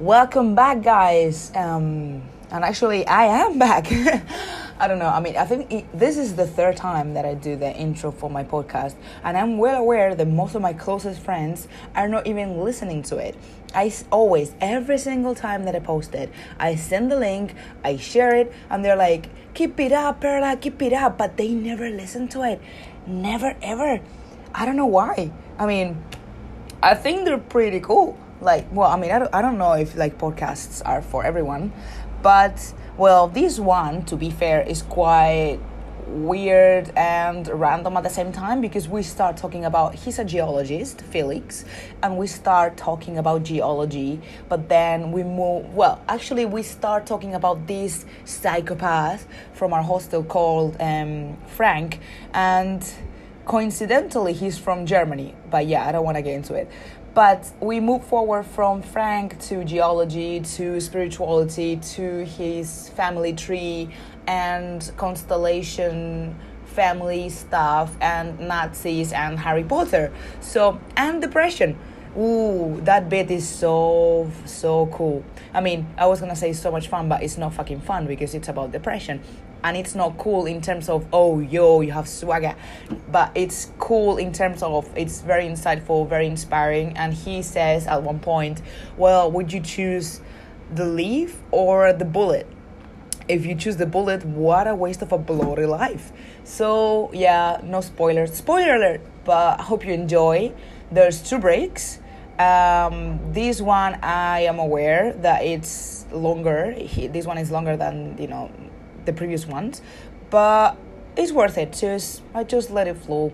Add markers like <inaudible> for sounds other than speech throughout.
Welcome back, guys. Um, and actually, I am back. <laughs> I don't know. I mean, I think it, this is the third time that I do the intro for my podcast, and I'm well aware that most of my closest friends are not even listening to it. I always, every single time that I post it, I send the link, I share it, and they're like, "Keep it up, Perla, keep it up," but they never listen to it. Never ever. I don't know why. I mean, I think they're pretty cool. Like, well, I mean, I don't, I don't know if like podcasts are for everyone, but well, this one, to be fair, is quite weird and random at the same time because we start talking about he's a geologist felix and we start talking about geology but then we move well actually we start talking about this psychopath from our hostel called um, frank and coincidentally he's from germany but yeah i don't want to get into it but we move forward from frank to geology to spirituality to his family tree and constellation family stuff and nazis and harry potter. So and depression. Ooh, that bit is so so cool. I mean, I was gonna say so much fun, but it's not fucking fun because it's about depression, and it's not cool in terms of oh yo you have swagger, but it's cool in terms of it's very insightful, very inspiring. And he says at one point, well, would you choose the leaf or the bullet? if you choose the bullet, what a waste of a bloody life. So, yeah, no spoilers. Spoiler alert, but I hope you enjoy. There's two breaks. Um, this one, I am aware that it's longer. He, this one is longer than, you know, the previous ones, but it's worth it. Just, I just let it flow.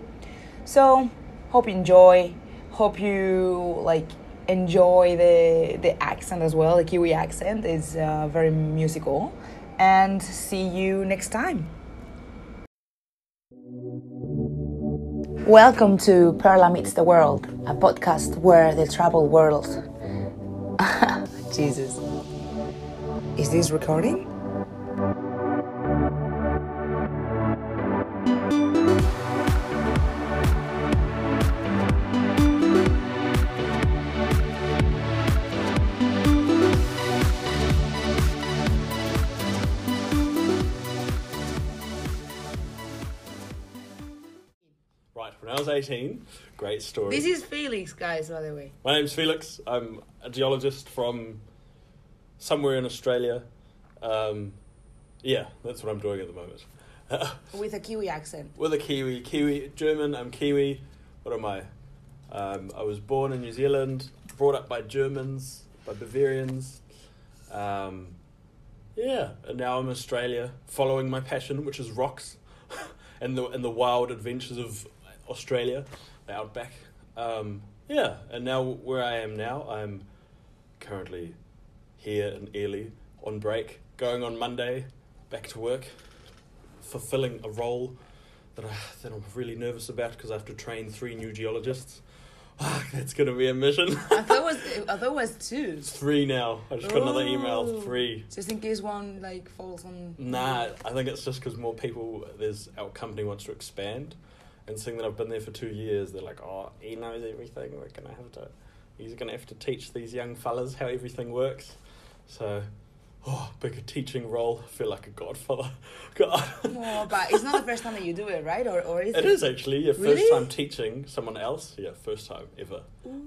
So, hope you enjoy. Hope you, like, enjoy the the accent as well. The Kiwi accent is uh, very musical. And see you next time. Welcome to Perla Meets the World, a podcast where the travel world. <laughs> Jesus. Is this recording? Was 18, great story. This is Felix, guys, by the way. My name's Felix. I'm a geologist from somewhere in Australia. Um, yeah, that's what I'm doing at the moment. <laughs> With a Kiwi accent. With a Kiwi, Kiwi, German, I'm Kiwi. What am I? Um, I was born in New Zealand, brought up by Germans, by Bavarians. Um, yeah, and now I'm in Australia, following my passion, which is rocks, <laughs> and the and the wild adventures of Australia, the outback. Um, yeah, and now where I am now, I'm currently here in Airlie on break, going on Monday, back to work, fulfilling a role that I that I'm really nervous about because I have to train three new geologists. That's gonna be a mission. I thought it was I thought it was two. It's three now. I just got another email. Oh. Three. Just in case one like falls on Nah, I think it's just because more people. There's our company wants to expand, and seeing that I've been there for two years, they're like, "Oh, he knows everything. We're gonna have to. He's gonna have to teach these young fellas how everything works." So, oh, bigger teaching role. I feel like a godfather. <laughs> God. Oh, but it's not the first time that you do it, right? Or or is it? It is actually your Really? first time teaching someone else. Yeah, first time ever.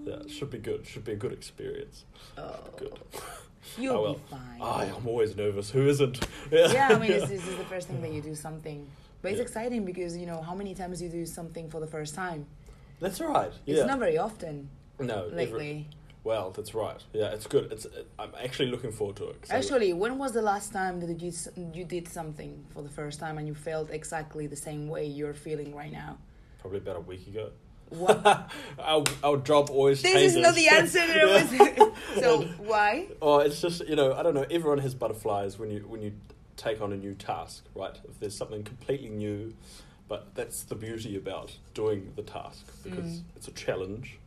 Yeah, should be good. Should be a good experience. Oh, Good. <laughs> you'll Oh, well. be fine. I, I'm always nervous. Who isn't? Yeah. <laughs> yeah, I mean, this, this is the first time that you do something. But it's Yeah. exciting because, you know, how many times you do something for the first time? That's right. It's not very often no. lately. Well, that's right. Yeah, it's good. It's. I'm actually looking forward to it. Actually, when was the last time that you, you did something for the first time and you felt exactly the same way you're feeling right now? probably about a week ago. What? <laughs> our our job always this changes. is not the answer that I was. <laughs> <laughs> so, why? Oh, it's just you know I don't know. Everyone has butterflies when you when you take on a new task, right? If there's something completely new, but that's the beauty about doing the task because Mm. it's a challenge,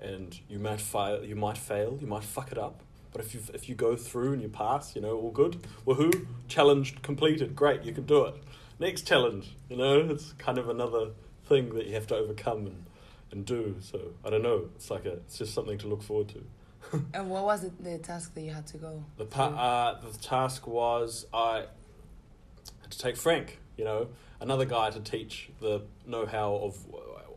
and you might fail, you might fail, you might fuck it up. But if you if you go through and you pass, you know, all good. Woohoo! Challenge completed. Great, you can do it. Next challenge, you know, it's kind of another thing that you have to overcome and, and do. So I don't know. It's like a it's just something to look forward to. <laughs> And what was it, the task that you had to go? The pa- uh, the task was I had to take Frank, you know, another guy to teach the know-how of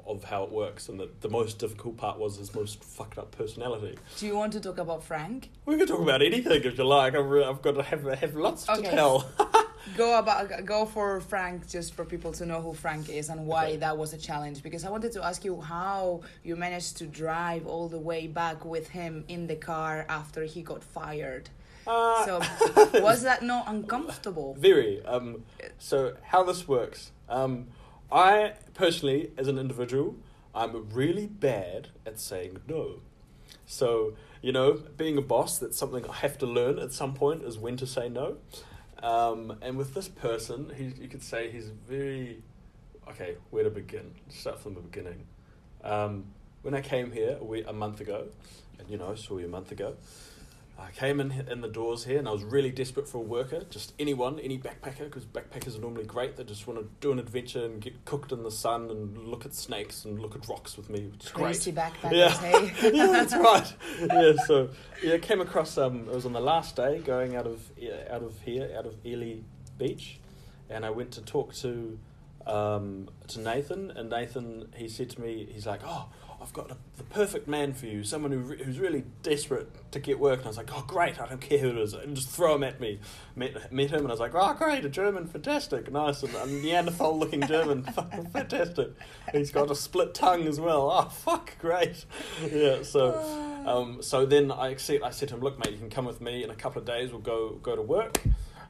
of how it works, and the, the most difficult part was his most fucked up personality. Do you want to talk about Frank? We can talk about anything if you like. I've, re- I've got to have have lots to tell. <laughs> go about go for Frank just for people to know who Frank is and why Okay. that was a challenge because I wanted to ask you how you managed to drive all the way back with him in the car after he got fired. Uh, So <laughs> was that not uncomfortable? Very. Um, so how this works? Um, I personally, as an individual, I'm really bad at saying no. So you know, being a boss, that's something I have to learn at some point is when to say no. Um, and with this person, he, you could say he's very okay. Where to begin? Start from the beginning. Um, when I came here a, week, a month ago, and you know, saw you a month ago. I came in in the doors here, and I was really desperate for a worker, just anyone, any backpacker, because backpackers are normally great. They just want to do an adventure and get cooked in the sun and look at snakes and look at rocks with me, which is great. Crazy backpackers, Yeah. hey? <laughs> yeah, that's right. Yeah, so yeah, came across. Um, it was on the last day going out of yeah, out of here, out of Airlie Beach, and I went to talk to um, to Nathan, and Nathan he said to me, he's like, oh. I've got the, the perfect man for you, someone who re- who's really desperate to get work. And I was like, oh, great, I don't care who it is. And just throw him at me. Met, met him, and I was like, oh, great, a German, fantastic, nice. And a Neanderthal looking German, <laughs> <laughs> fantastic. He's got a split tongue as well. Oh, fuck, great. Yeah, so. Um, so then I accept, I said to him, "Look, mate, you can come with me in a couple of days. We'll go go to work."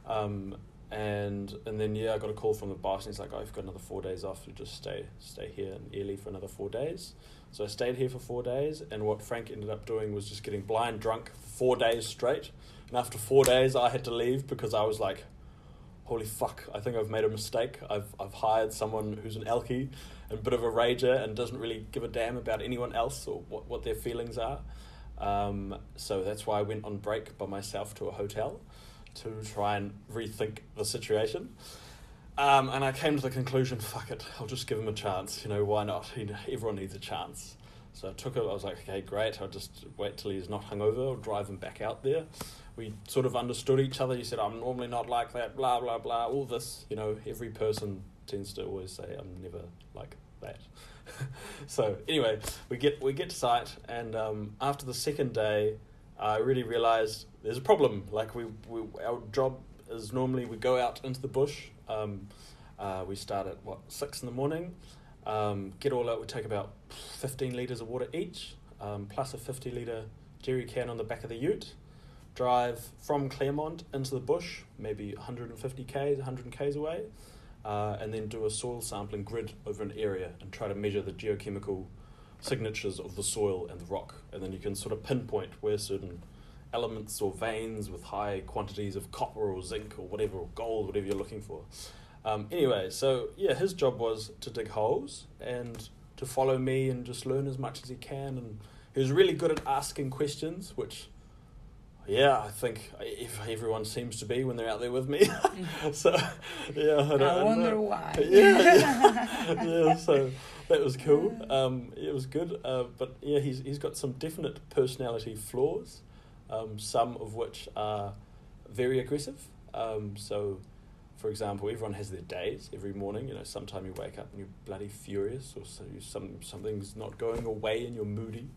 Um, and and then yeah, I got a call from the boss, and he's like, "Oh, you've got another four days off. You just stay stay here in Airlie for another four days." So I stayed here for four days, and what Frank ended up doing was just getting blind drunk four days straight. And after four days, I had to leave because I was like, "Holy fuck! I think I've made a mistake. I've I've hired someone who's an elkie and a bit of a rager and doesn't really give a damn about anyone else or what what their feelings are." Um, so that's why I went on break by myself to a hotel to try and rethink the situation. Um, and I came to the conclusion, fuck it, I'll just give him a chance. You know, why not? He, everyone needs a chance. So I took it. I was like, okay, great. I'll just wait till he's not hungover. I'll drive him back out there. We sort of understood each other. He said, I'm normally not like that. Blah blah blah. All this, you know, every person tends to always say, I'm never like that. <laughs> so anyway, we get we get to site, and um, after the second day, I really realised there's a problem. Like we, we our job is normally we go out into the bush. Um, uh, we start at what six in the morning. Um, get all out. We take about fifteen liters of water each, um, plus a fifty liter jerry can on the back of the Ute. Drive from Clermont into the bush, maybe 150 k's, 100 k's away, uh, and then do a soil sampling grid over an area and try to measure the geochemical signatures of the soil and the rock, and then you can sort of pinpoint where certain elements or veins with high quantities of copper or zinc or whatever, or gold, whatever you're looking for. Um, anyway, so yeah, his job was to dig holes and to follow me and just learn as much as he can. And he was really good at asking questions, which, yeah, I think if everyone seems to be when they're out there with me. <laughs> so, yeah, I, don't, I wonder why. <laughs> Yeah, yeah, <laughs> yeah. So that was cool. Um, it was good. Uh, but yeah, he's he's got some definite personality flaws. Um, some of which are very aggressive. Um, so, for example, everyone has their days every morning. You know, sometime you wake up and you're bloody furious, or so you, some something's not going your way, and you're moody.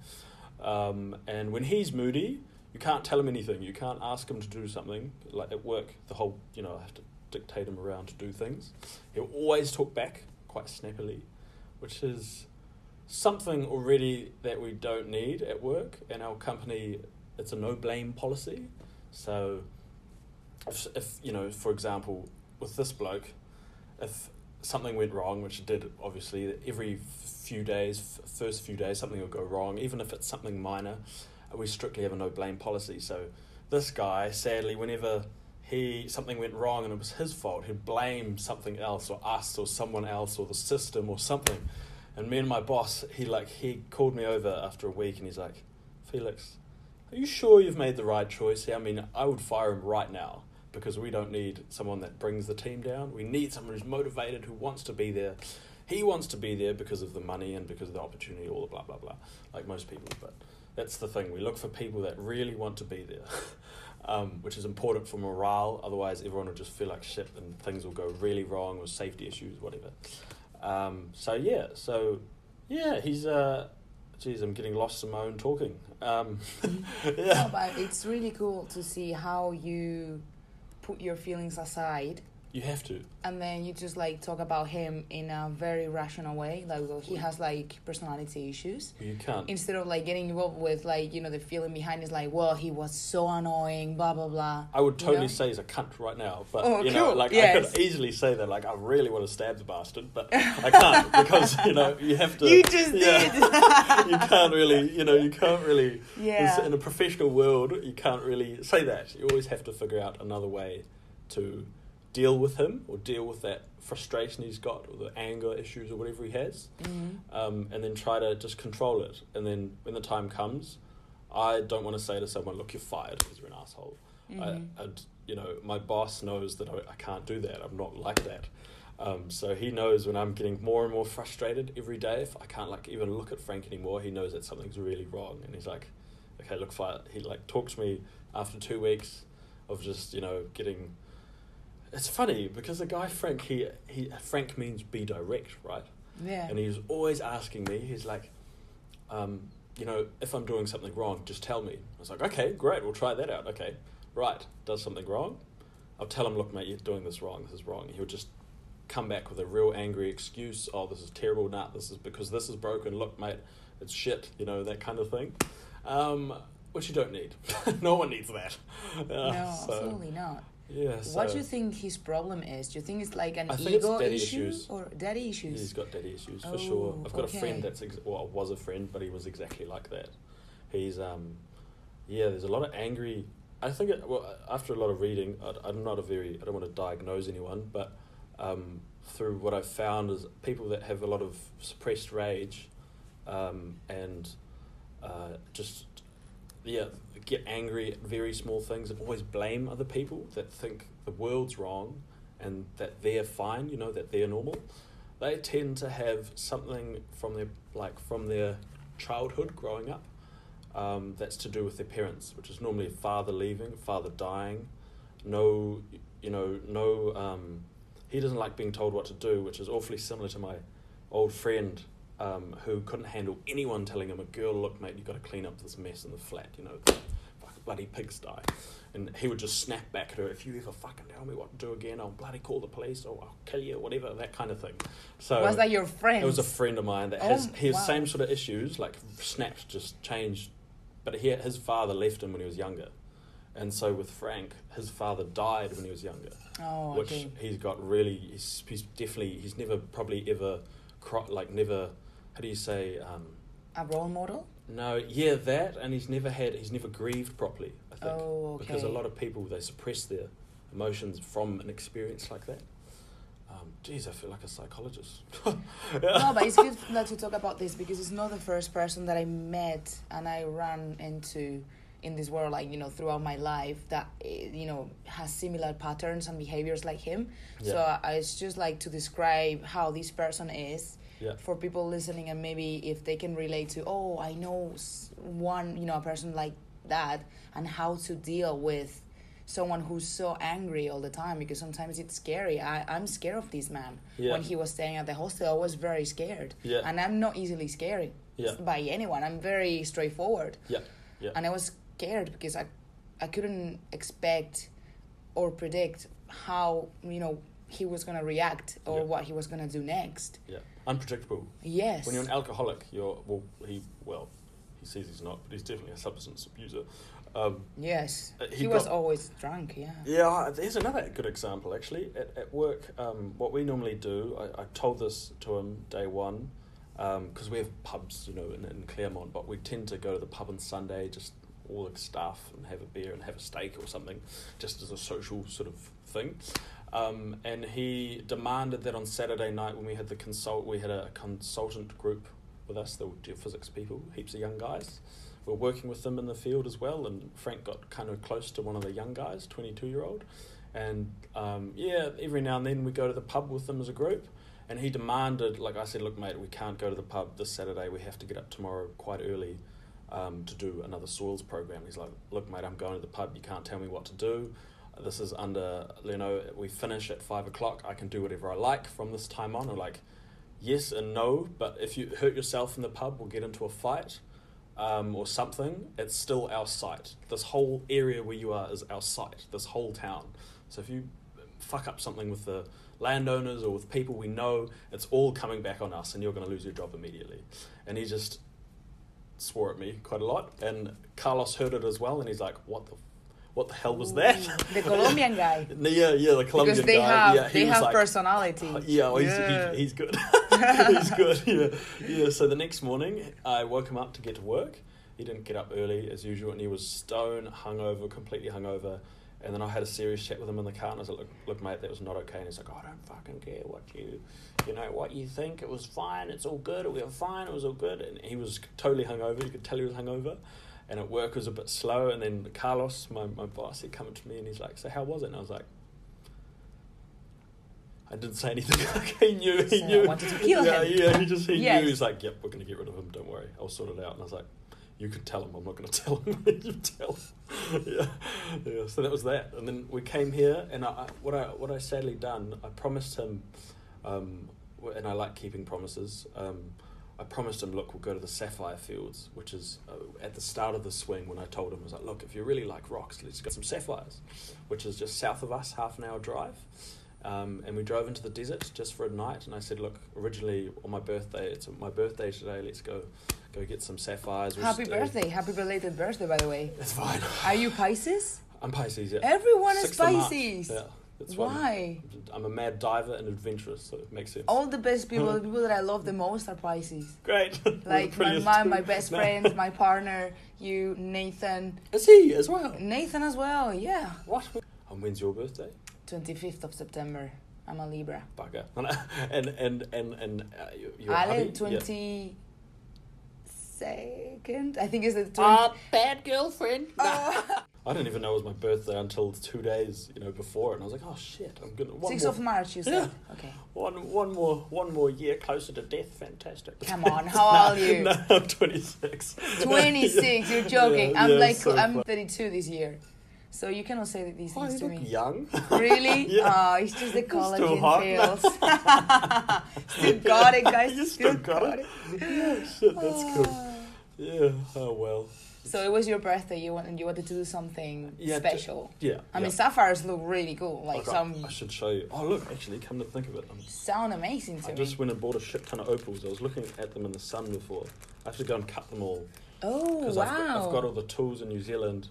Um, and when he's moody, you can't tell him anything. You can't ask him to do something. Like at work, the whole you know, I have to dictate him around to do things. He'll always talk back quite snappily, which is something already that we don't need at work. In our company, it's a no blame policy. So, if, if you know, for example, with this bloke, if something went wrong, which it did obviously, every few days, first few days, something will go wrong, even if it's something minor. We strictly have a no blame policy. So, this guy, sadly, whenever he something went wrong and it was his fault, he'd blame something else or us or someone else or the system or something. And me and my boss, he like he called me over after a week and he's like, Felix, are you sure you've made the right choice? here? I mean, I would fire him right now because we don't need someone that brings the team down. We need someone who's motivated, who wants to be there. He wants to be there because of the money and because of the opportunity, all the blah blah blah, like most people. But that's the thing. We look for people that really want to be there, <laughs> um, which is important for morale. Otherwise, everyone will just feel like shit, and things will go really wrong with safety issues, whatever. Um, so yeah, so yeah, he's. Uh, geez, I'm getting lost in my own talking. Um, <laughs> <laughs> yeah. No, but it's really cool to see how you put your feelings aside You have to. and then you just like talk about him in a very rational way like well, he has like personality issues You can't. instead of like getting involved with like you know the feeling behind is like well he was so annoying blah blah blah I would totally know? say he's a cunt right now, but Oh, you know, cool. like I could easily say that, like I really want to stab the bastard, but <laughs> I can't because you know you have to. You just yeah. did. <laughs> you can't really, you know, you can't really. Yeah. In a professional world, you can't really say that. You always have to figure out another way to deal with him or deal with that frustration he's got or the anger issues or whatever he has, Mhm. um, and then try to just control it. And then when the time comes, I don't want to say to someone, "Look, you're fired because you're an asshole." Mhm. I, I'd, you know, my boss knows that I, I can't do that. I'm not like that. Um, so he knows when I'm getting more and more frustrated every day. If I can't like even look at Frank anymore, he knows that something's really wrong, and he's like, "Okay, look, fire." He like talks to me after two weeks of just you know getting. It's funny because the guy Frank he he Frank means be direct, right? yeah And he's always asking me, he's like, um, you know, if I'm doing something wrong, just tell me. I was like, okay, great, we'll try that out. Okay, right, does something wrong? I'll tell him, look, mate, you're doing this wrong, this is wrong. He'll just come back with a real angry excuse. Oh, this is terrible. Nah, this is because this is broken. Look, mate, it's shit, you know, that kind of thing. Um, which you don't need. <laughs> no one needs that. Uh, no <laughs> so, absolutely not Yeah, so what do you think his problem is do you think it's like an I ego issue issues. or daddy issues He's got daddy issues for Oh, sure. I've got okay. a friend that's ex- well, was a friend, but he was exactly like that. He's um, yeah. There's a lot of angry. I think it, well, after a lot of reading, I, I'm not a very. I don't want to diagnose anyone, but um, through what I've found is people that have a lot of suppressed rage, um, and uh, just yeah, get angry at very small things and always blame other people that think the world's wrong and that they're fine, you know, that they're normal. They tend to have something from their like from their childhood growing up um, that's to do with their parents, which is normally father leaving, father dying, no, you know, no. Um, he doesn't like being told what to do, which is awfully similar to my old friend um, who couldn't handle anyone telling him, "A girl, look, mate, you've got to clean up this mess in the flat," you know, bloody pigsty. And he would just snap back at her, "If you ever fucking tell me what to do again, I'll bloody call the police or I'll kill you, whatever." That kind of thing. So was that your friend it was a friend of mine that Oh, has has wow. same sort of issues, like snapped, just changed. But he his father left him when he was younger, and so with Frank, his father died when he was younger, oh which okay he's got really. He's, he's definitely he's never probably ever, cro- like never. How do you say? Um, a role model no, yeah, that, and he's never had. He's never grieved properly. I think oh okay because a lot of people they suppress their emotions from an experience like that. Um, geez, I feel like a psychologist. <laughs> no, but it's good <laughs> that you talk about this because it's not the first person that I met and I ran into in this world, like you know, throughout my life that eh, you know has similar patterns and behaviors like him. So Yeah. I, it's just like to describe how this person is Yeah. for people listening, and maybe if they can relate to, oh, I know one, you know, a person like that, and how to deal with someone who's so angry all the time because sometimes it's scary. I, I'm scared of this man. Yeah. When he was staying at the hostel, I was very scared. Yeah. And I'm not easily scared Yeah. by anyone. I'm very straightforward. Yeah, yeah. And I was scared because I, I couldn't expect or predict how, you know, he was going to react or Yeah. what he was going to do next. Yeah, unpredictable. Yes. When you're an alcoholic, you're well. He well, he says he's not, but he's definitely a substance abuser. Um, yes. Uh, he he was got- always drunk, yeah. yeah, there's another good example actually. At, at work, um, what we normally do, I, I told this to him day one, because we have pubs, you know, in, in Clermont, but we tend to go to the pub on Sunday, just all the staff, and have a beer and have a steak or something, just as a social sort of thing. Um, and he demanded that on Saturday night when we had the consult, we had a consultant group with us, the geophysics people, heaps of young guys. We were working with them in the field as well, and Frank got kind of close to one of the young guys, twenty-two year old, and um, yeah, every now and then we go to the pub with them as a group. And he demanded, like I said, look, mate, we can't go to the pub this Saturday. We have to get up tomorrow quite early. um, to do another soils program. He's like, look, mate, I'm going to the pub. You can't tell me what to do. This is under, you know, we finish at five o'clock. I can do whatever I like from this time on. I'm like, yes and no, but if you hurt yourself in the pub or get into a fight um, or something, it's still our site. This whole area where you are is our site, this whole town. So if you fuck up something with the landowners or with people we know, it's all coming back on us and you're going to lose your job immediately. And he just swore at me quite a lot. And Carlos heard it as well and he's like, what the what the hell was that? The Colombian guy. <laughs> yeah, yeah, the Colombian because they guy. have yeah, he they have like, personality. "Oh, uh, yeah, well, he's, Yeah. He, he's good. <laughs> <laughs> he's good. Yeah, yeah. So the next morning, I woke him up to get to work. He didn't get up early as usual, and he was stone hungover, completely hungover. And then I had a serious chat with him in the car, and I was like, "Look, look, mate, that was not okay." And he's like, oh, "I don't fucking care what you, you know, what you think. It was fine. It's all good. We were fine. It was all good." And he was totally hungover. You could tell he was hungover. And at work it was a bit slow. And then Carlos, my, my boss, he come up to me and he's like, "So how was it?" And I was like, I didn't say anything. <laughs> Like he knew, he So I knew. wanted to kill yeah, him. yeah. He just he Yes. knew. He's like, "Yep, we're gonna get rid of him. Don't worry. I'll sort it out." And I was like, "You could tell him. I'm not gonna <laughs> tell him. you tell." Him. <laughs> yeah, yeah. So that was that. And then we came here, and I, I what I what I sadly done, I promised him, um, and I like keeping promises. Um, I promised him, look, we'll go to the Sapphire Fields, which is uh, at the start of the swing when I told him, I was like, look, if you really like rocks, let's go some sapphires, which is just south of us, half an hour drive. Um, and we drove into the desert just for a night. And I said, look, originally on my birthday, it's my birthday today, let's go go get some sapphires. We'll Happy stay- birthday! Happy belated birthday, by the way. It's fine. Are you Pisces? I'm Pisces, yeah. Everyone is 6th of March. Pisces. Yeah, that's why. Why? I'm a mad diver and adventurous, so it makes sense. All the best people, the <laughs> people that I love the most are Pisces. Great. <laughs> Like my mom, my best No. friend, my <laughs> partner, you, Nathan. Is he as well? Nathan as well, yeah. What? And when's your birthday? 25th of September. I'm a Libra. Bugger. And and and and uh, your, your Ale, hubby? 22nd? I think it's the 20th. Ah, bad girlfriend. Oh. I didn't even know it was my birthday until two days, you know, before, it. and I was like, "Oh shit, I'm gonna one 6th more, of March, you said. Okay. one, one more, one more year closer to death. Fantastic." Come on, how <laughs> old are you? <laughs> no, I'm 26. <laughs> 26, you're joking. Yeah, I'm yeah, like, so I'm 32 this year. So you cannot say that these Oh, things you to look me. young. Really? Yeah. Oh, it's just the collagen hot. pills. still got it, guys. You still got it? Yeah, shit, that's cool. Ah. Yeah. Oh well. So it was your birthday. You wanted you wanted to do something Yeah, d- special. Yeah. I mean, sapphires look really cool. Like I've some I should show you. Oh look, actually, come to think of it, I'm sound amazing to I me. just went and bought a shit ton of opals. I was looking at them in the sun before. I have to go and cut them all oh wow! I've, got, I've got all the tools in New Zealand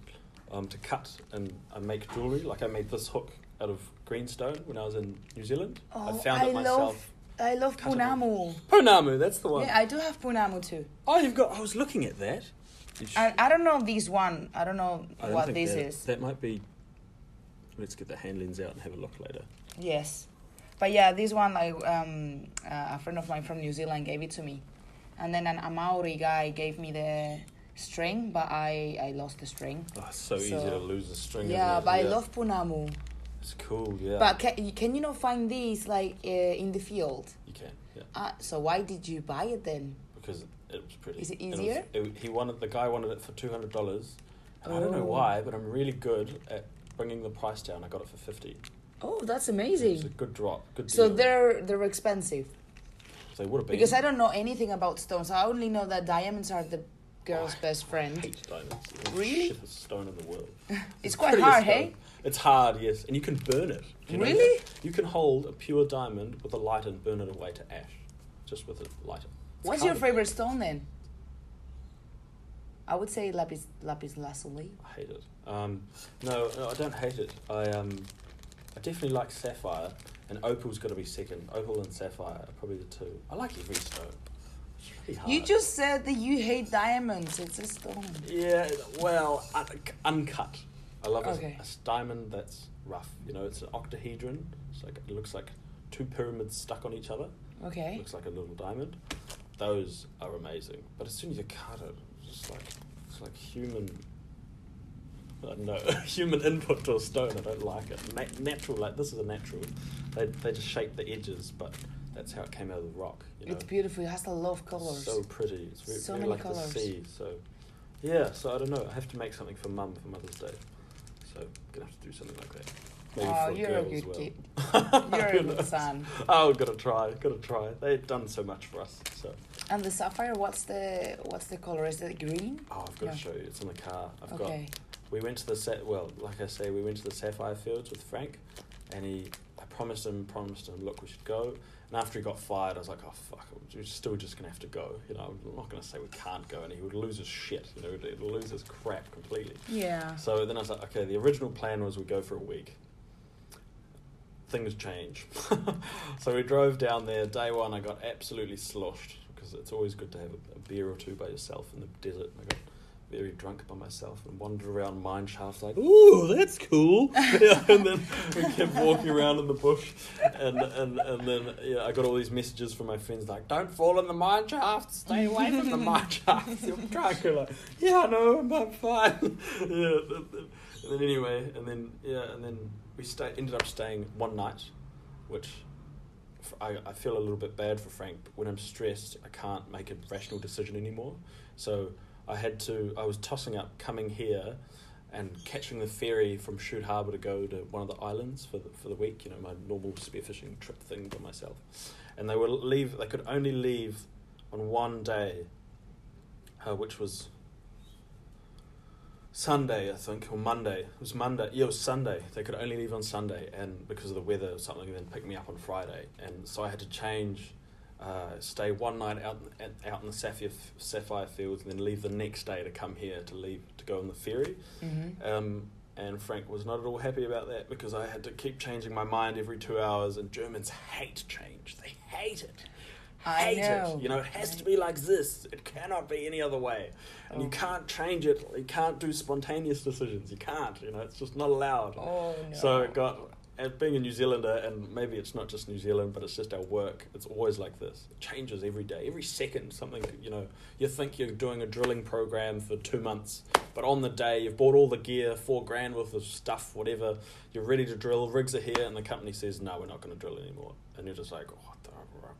um, to cut and I make jewelry. Like I made this hook out of greenstone when I was in New Zealand. I Oh, found I it myself. love I love pounamu. Pounamu, that's the one. Yeah, I do have pounamu too. Oh, you've got. I was looking at that. And I don't know this one. I don't know I don't what this that, is. That might be. Let's get the hand lens out and have a look later. Yes, but yeah, this one like um, uh, a friend of mine from New Zealand gave it to me, and then an a Maori guy gave me the string, but I I lost the string. Oh, it's so, easy to lose a string. Yeah, but I love pounamu. It's cool. Yeah. But can, can you not find these like uh, in the field? you can. Yeah. Uh, so why did you buy it then? because it was pretty. Is it and was- easier? it- he wanted the guy wanted it for two hundred dollars. I don't know Oh. why, but I'm really good at bringing the price down. I got it for fifty. Oh, that's amazing! It's a good drop. Good. Deal. So they're they're expensive So it would have been because I don't know anything about stones. I only know that diamonds are the girl's Oh, best I friend. hate diamonds. It's the Really? shittest stone in the world. <laughs> It's quite hard, stone. hey? It's hard, yes, and you can burn it. You Really? that? You can hold a pure diamond with a lighter and burn it away to ash, just with a lighter. What's your favorite stone then? I would say lapis lapis lazuli. I hate it. Um, no, no, I don't hate it. I um, I definitely like sapphire, and opal's got to be second. Opal and sapphire are probably the two. I like every stone. Really. You just said that you hate diamonds. It's a stone. yeah, well, un- uncut. I love a- Okay. a, s- diamond that's rough. You know, it's an octahedron. It's like it looks like two pyramids stuck on each other. Okay. It looks like a little diamond. Those are amazing. But as soon as you cut it, it's just like it's like human. I don't know human input to a stone. I don't like it. Na- natural, like this is a natural. They they just shape the edges, but that's how it came out of the rock. You know, It's beautiful. It has a lot of colors. so pretty. It's very, So very many like colours. the sea. So yeah, so I don't know. I have to make something for mum for Mother's Day. So I'm gonna have to do something like that. Maybe oh, you're a as good well. kid. You're a good <laughs> son. Oh, gotta try, gotta try. They've done so much for us. So And the sapphire, what's the what's the color? Is it green? oh, I've got to show you. It's in the car. I've okay. got. We went to the set. Well, like I say, we went to the sapphire fields with Frank, and he. I promised him, promised him. Look, we should go. And after he got fired, I was like, oh fuck, we're still just gonna have to go. You know, I'm not gonna say we can't go, and he would lose his shit. You know, he'd lose his crap completely. Yeah. So then I was like, okay, the original plan was we go for a week. Things change. <laughs> so we drove down there. Day one, I got absolutely sloshed because it's always good to have a, a beer or two by yourself in the desert. I got very drunk by myself and wandered around mine shafts like, ooh, that's cool. yeah, <laughs> and then we kept walking around in the bush, and and and then yeah, I got all these messages from my friends like, don't fall in the mine shafts, stay away from the mine shafts. You're drunk. You're like, yeah, no, I'm, fine. <laughs> yeah, and then anyway, and then yeah, and then we stay, ended up staying one night, which. I, I feel a little bit bad for Frank, but when I'm stressed, I can't make a rational decision anymore. So I had to, I was tossing up coming here and catching the ferry from Shute Harbour to go to one of the islands for the, for the week, you know, my normal spearfishing trip thing by myself. And they would leave, they could only leave on one day, uh, which was Sunday, I think, or Monday. It was Monday. Yeah, it was Sunday. They could only leave on Sunday, and because of the weather or something, and then pick me up on Friday. And so I had to change, uh, stay one night out in- out in the sapphire sapphire fields, and then leave the next day to come here to leave to go on the ferry. Mm-hmm. Um, and Frank was not at all happy about that because I had to keep changing my mind every two hours, and Germans hate change. They hate it. I Hate know. it. You know, it has to be like this. It cannot be any other way. And you Oh. can't change it. You can't do spontaneous decisions. You can't. You know, it's just not allowed. Oh no. So it got, as being a New Zealander, and maybe it's not just New Zealand, but it's just our work, it's always like this. It changes every day, every second. Something, you know, you think you're doing a drilling program for two months, but on the day you've bought all the gear, four grand worth of stuff, whatever, you're ready to drill, rigs are here, and the company says, no, we're not going to drill anymore. And you're just like, oh, what the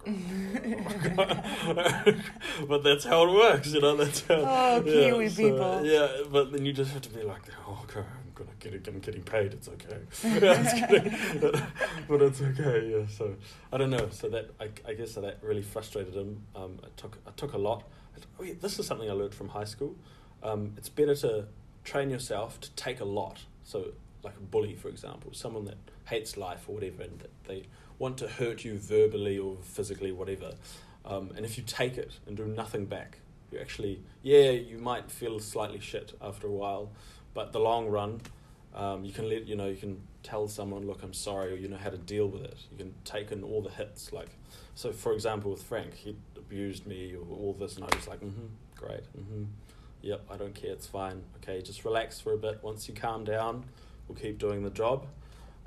<laughs> but that's how it works, you know. That's how. Oh, Kiwi people. Yeah, but then you just have to be like, oh, okay, gonna get it. I'm getting paid. It's okay. <laughs> <laughs> Yeah, it's kidding. <laughs> but it's okay. Yeah. So I don't know. So that I, I guess that really frustrated him. Um, I took I took a lot. Oh, yeah, this is something I learned from high school. Um, it's better to train yourself to take a lot. So like a bully, for example, someone that hates life or whatever, and that they want to hurt you verbally or physically, whatever. Um, and if you take it and do nothing back, you actually, yeah, you might feel slightly shit after a while, but the long run, um, you can let you know you can tell someone, look, I'm sorry, or you know how to deal with it. You can take in all the hits, like so. For example, with Frank, he abused me or all this, and I was like, mm-hmm, great, mm-hmm, yep, I don't care, it's fine. Okay, just relax for a bit. Once you calm down, we'll keep doing the job.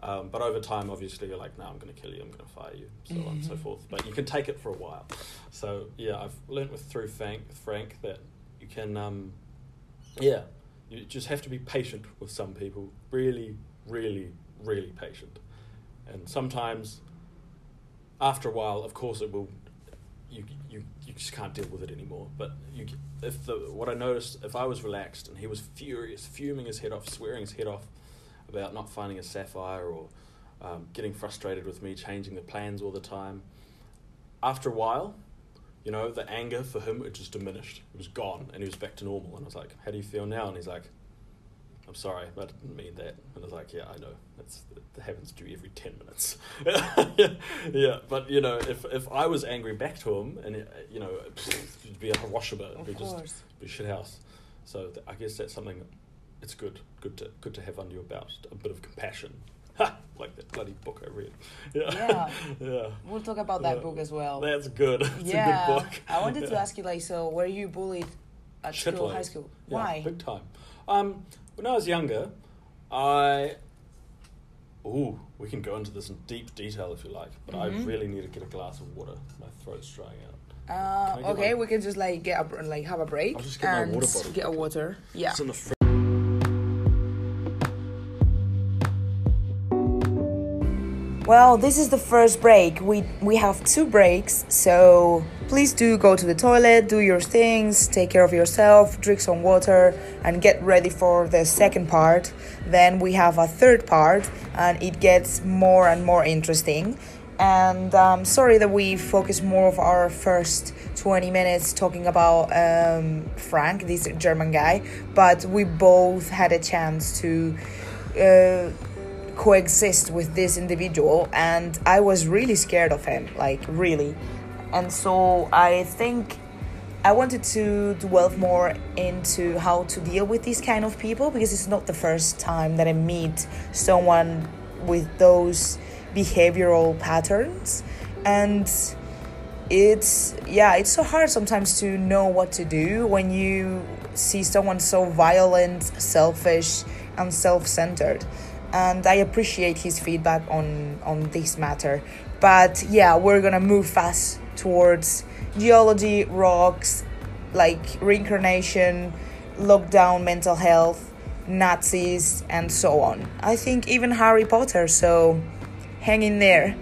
Um, but over time, obviously, you're like, no, I'm going to kill you, I'm going to fire you, so on and so Mhm. forth. But you can take it for a while. So yeah, I've learnt with through Frank, Frank that you can, um, yeah, you just have to be patient with some people. Really, really, really patient. And sometimes, after a while, of course, it will. You, you, you just can't deal with it anymore. But you, if the what I noticed, if I was relaxed and he was furious, fuming his head off, swearing his head off about not finding a sapphire or um, getting frustrated with me changing the plans all the time. After a while, you know, the anger for him it just diminished. It was gone, and he was back to normal. And I was like, "How do you feel now?" And he's like, "I'm sorry, I didn't mean that." And I was like, "Yeah, I know. That's that happens to you every ten minutes." yeah, <laughs> yeah, but you know, if if I was angry back to him, and it, you know, it'd be a Hiroshima, it'd be just be shit house. So th- I guess that's something. It's good, good to good to have under your belt. A bit of compassion, <laughs> like that bloody book I read. <laughs> Yeah, Yeah. <laughs> yeah. We'll talk about that Yeah. book as well. That's good. It's yeah. a good book. I wanted to ask you, like, so were you bullied at school, Shitloads. high school? Why? Big time. Um, when I was younger, I. Ooh, we can go into this in deep detail if you like, but I Mhm. really need to get a glass of water. My throat's drying out. Uh, I okay, my- we can just like get a like have a break I'll just get my and water bottle. get a water. Yeah. Well, this is the first break. We we have two breaks, so please do go to the toilet, do your things, take care of yourself, drink some water, and get ready for the second part. Then we have a third part, and it gets more and more interesting. And um, sorry that we focus more of our first 20 minutes talking about um, Frank, this German guy, but we both had a chance to. Uh, coexist with this individual and I was really scared of him like really. And so I think I wanted to delve more into how to deal with these kind of people because it's not the first time that I meet someone with those behavioral patterns. And it's yeah it's so hard sometimes to know what to do when you see someone so violent selfish and self-centered and I appreciate his feedback on on this matter. But yeah, we're gonna move fast towards geology, rocks, like reincarnation, lockdown, mental health, Nazis, and so on. I think even Harry Potter. So hang in there.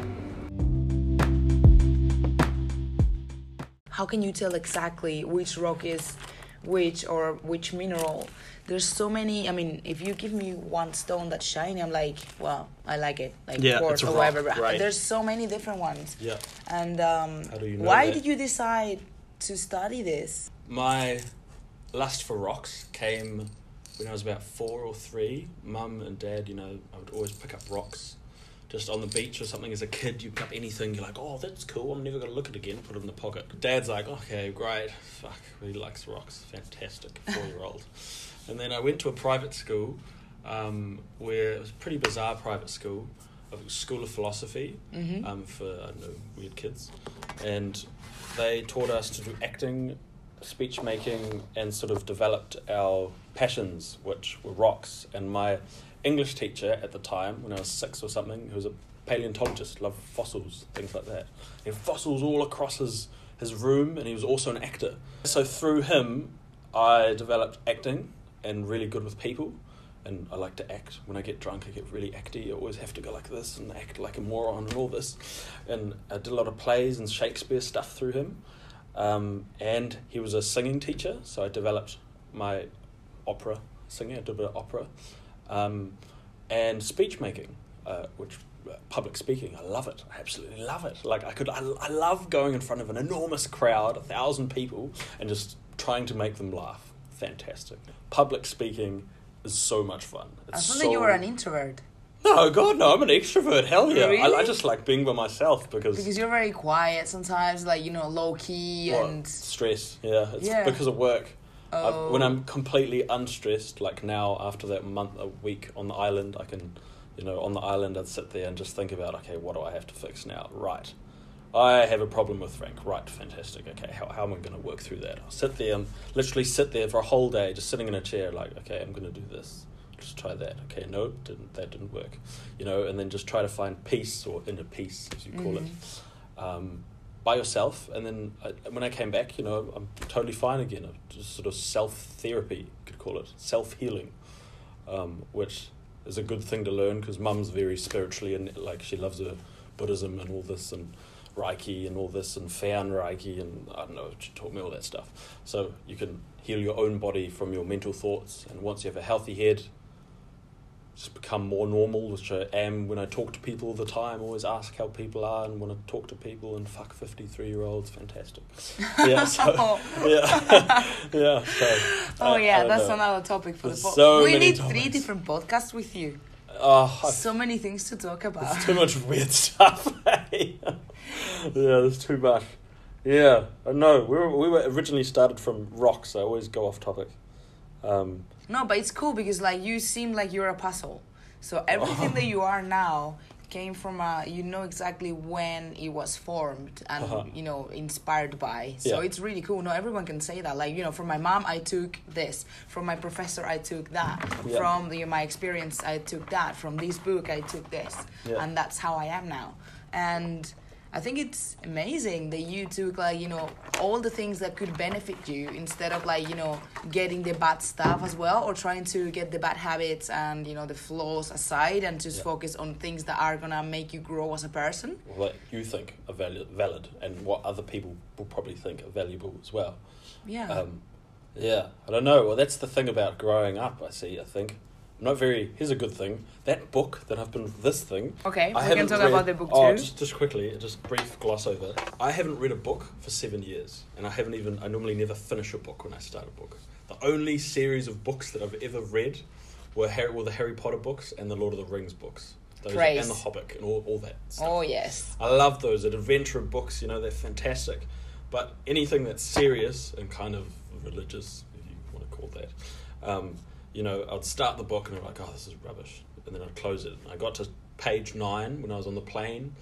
How can you tell exactly which rock is which or which mineral? There's so many. I mean, if you give me one stone that's shiny, I'm like, well, I like it, like Yeah, quartz or rock, whatever. right. There's so many different ones. Yeah. And um, How do you know why that? did you decide to study this? My lust for rocks came when I was about four or three. Mum and dad, you know, I would always pick up rocks. Just on the beach or something as a kid, you pick up anything, you're like, oh, that's cool, I'm never going to look at it again, put it in the pocket. Dad's like, okay, great, fuck, really likes rocks, fantastic, four year old. <laughs> and then I went to a private school um, where it was a pretty bizarre private school, a school of philosophy Mhm. um, for, I don't know, weird kids. And they taught us to do acting, speech making, and sort of developed our passions, which were rocks. And my English teacher at the time, when I was six or something, who was a paleontologist, loved fossils, things like that. He had fossils all across his, his room, and he was also an actor. So through him, I developed acting and really good with people. And I like to act. When I get drunk, I get really acty. I always have to go like this and act like a moron and all this. And I did a lot of plays and Shakespeare stuff through him. Um, and he was a singing teacher, so I developed my opera singing. I did a bit of opera. Um, and speech making, uh, which uh, public speaking, I love it. I absolutely love it. Like I could, I, I love going in front of an enormous crowd, a thousand people, and just trying to make them laugh. Fantastic. Public speaking is so much fun. I It's thought so... that you were an introvert No, God, no. I'm an extrovert. Hell yeah. I, I just like being by myself because, because you're very quiet sometimes, like you know, low key what, and stress. Yeah, it's Yeah. because of work. oh, I've, when oh. I'm completely unstressed, like now after that month, a week on the island, I can, you know, on the island, I'd sit there and just think about, okay, what do I have to fix now? Right. I have a problem with Frank. Right, fantastic. Okay, how, how am I going to work through that? I'll sit there and literally sit there for a whole day, just sitting in a chair, like, okay, I'm going to do this. Just try that. Okay, no, didn't that didn't work, you know, and then just try to find peace or inner peace, as you call it um, by yourself. And then I, when I came back, you know, I'm totally fine again. Just sort of self therapy, you could call it self healing, um, which is a good thing to learn because mum's very spiritually and like she loves her Buddhism and all this and Reiki and all this and Fan Reiki and I don't know, she taught me all that stuff. So you can heal your own body from your mental thoughts, and once you have a healthy head, just become more normal, which I am when I talk to people all the time. Always ask how people are and want to talk to people and fuck fifty three year olds. Fantastic. <laughs> Yeah. So, yeah. <laughs> yeah. So, Oh yeah, I don't that's know. another topic for There's the podcast. so we need three different podcasts with you. Oh, So many things to talk about. There's too much weird <laughs> stuff. Yeah, there's too much. Yeah, no. We were, we were originally started from rocks. I always go off topic. Um, No, but it's cool because like you seem like you're a puzzle. So everything <laughs> that you are now came from a you know exactly when it was formed and Uh-huh. you know inspired by. So Yeah. it's really cool. No, everyone can say that. Like you know, from my mom, I took this. From my professor, I took that. Yeah. From the, my experience, I took that. From this book, I took this, Yeah. and that's how I am now. And I think it's amazing that you took like you know all the things that could benefit you instead of like you know getting the bad stuff as well or trying to get the bad habits and you know the flaws aside and just Yeah. focus on things that are gonna make you grow as a person. What you think are valid, valid and what other people will probably think are valuable as well. Yeah. Um, yeah, I don't know. Well, that's the thing about growing up. I see. I think not very. Here's a good thing. That book that I've been. This thing. okay, I we can talk read- about the book oh, too. just just quickly, just brief gloss over. I haven't read a book for seven years, and I haven't even. I normally never finish a book when I start a book. The only series of books that I've ever read were Harry, were the Harry Potter books and the Lord of the Rings books. Those Praise. and the Hobbit and all, all that stuff. Oh yes. I love those adventure books. You know, they're fantastic. But anything that's serious and kind of religious, if you want to call that, um, you know, I'd start the book and I'm like, oh, this is rubbish, and then I'd close it. I got to page nine when I was on the plane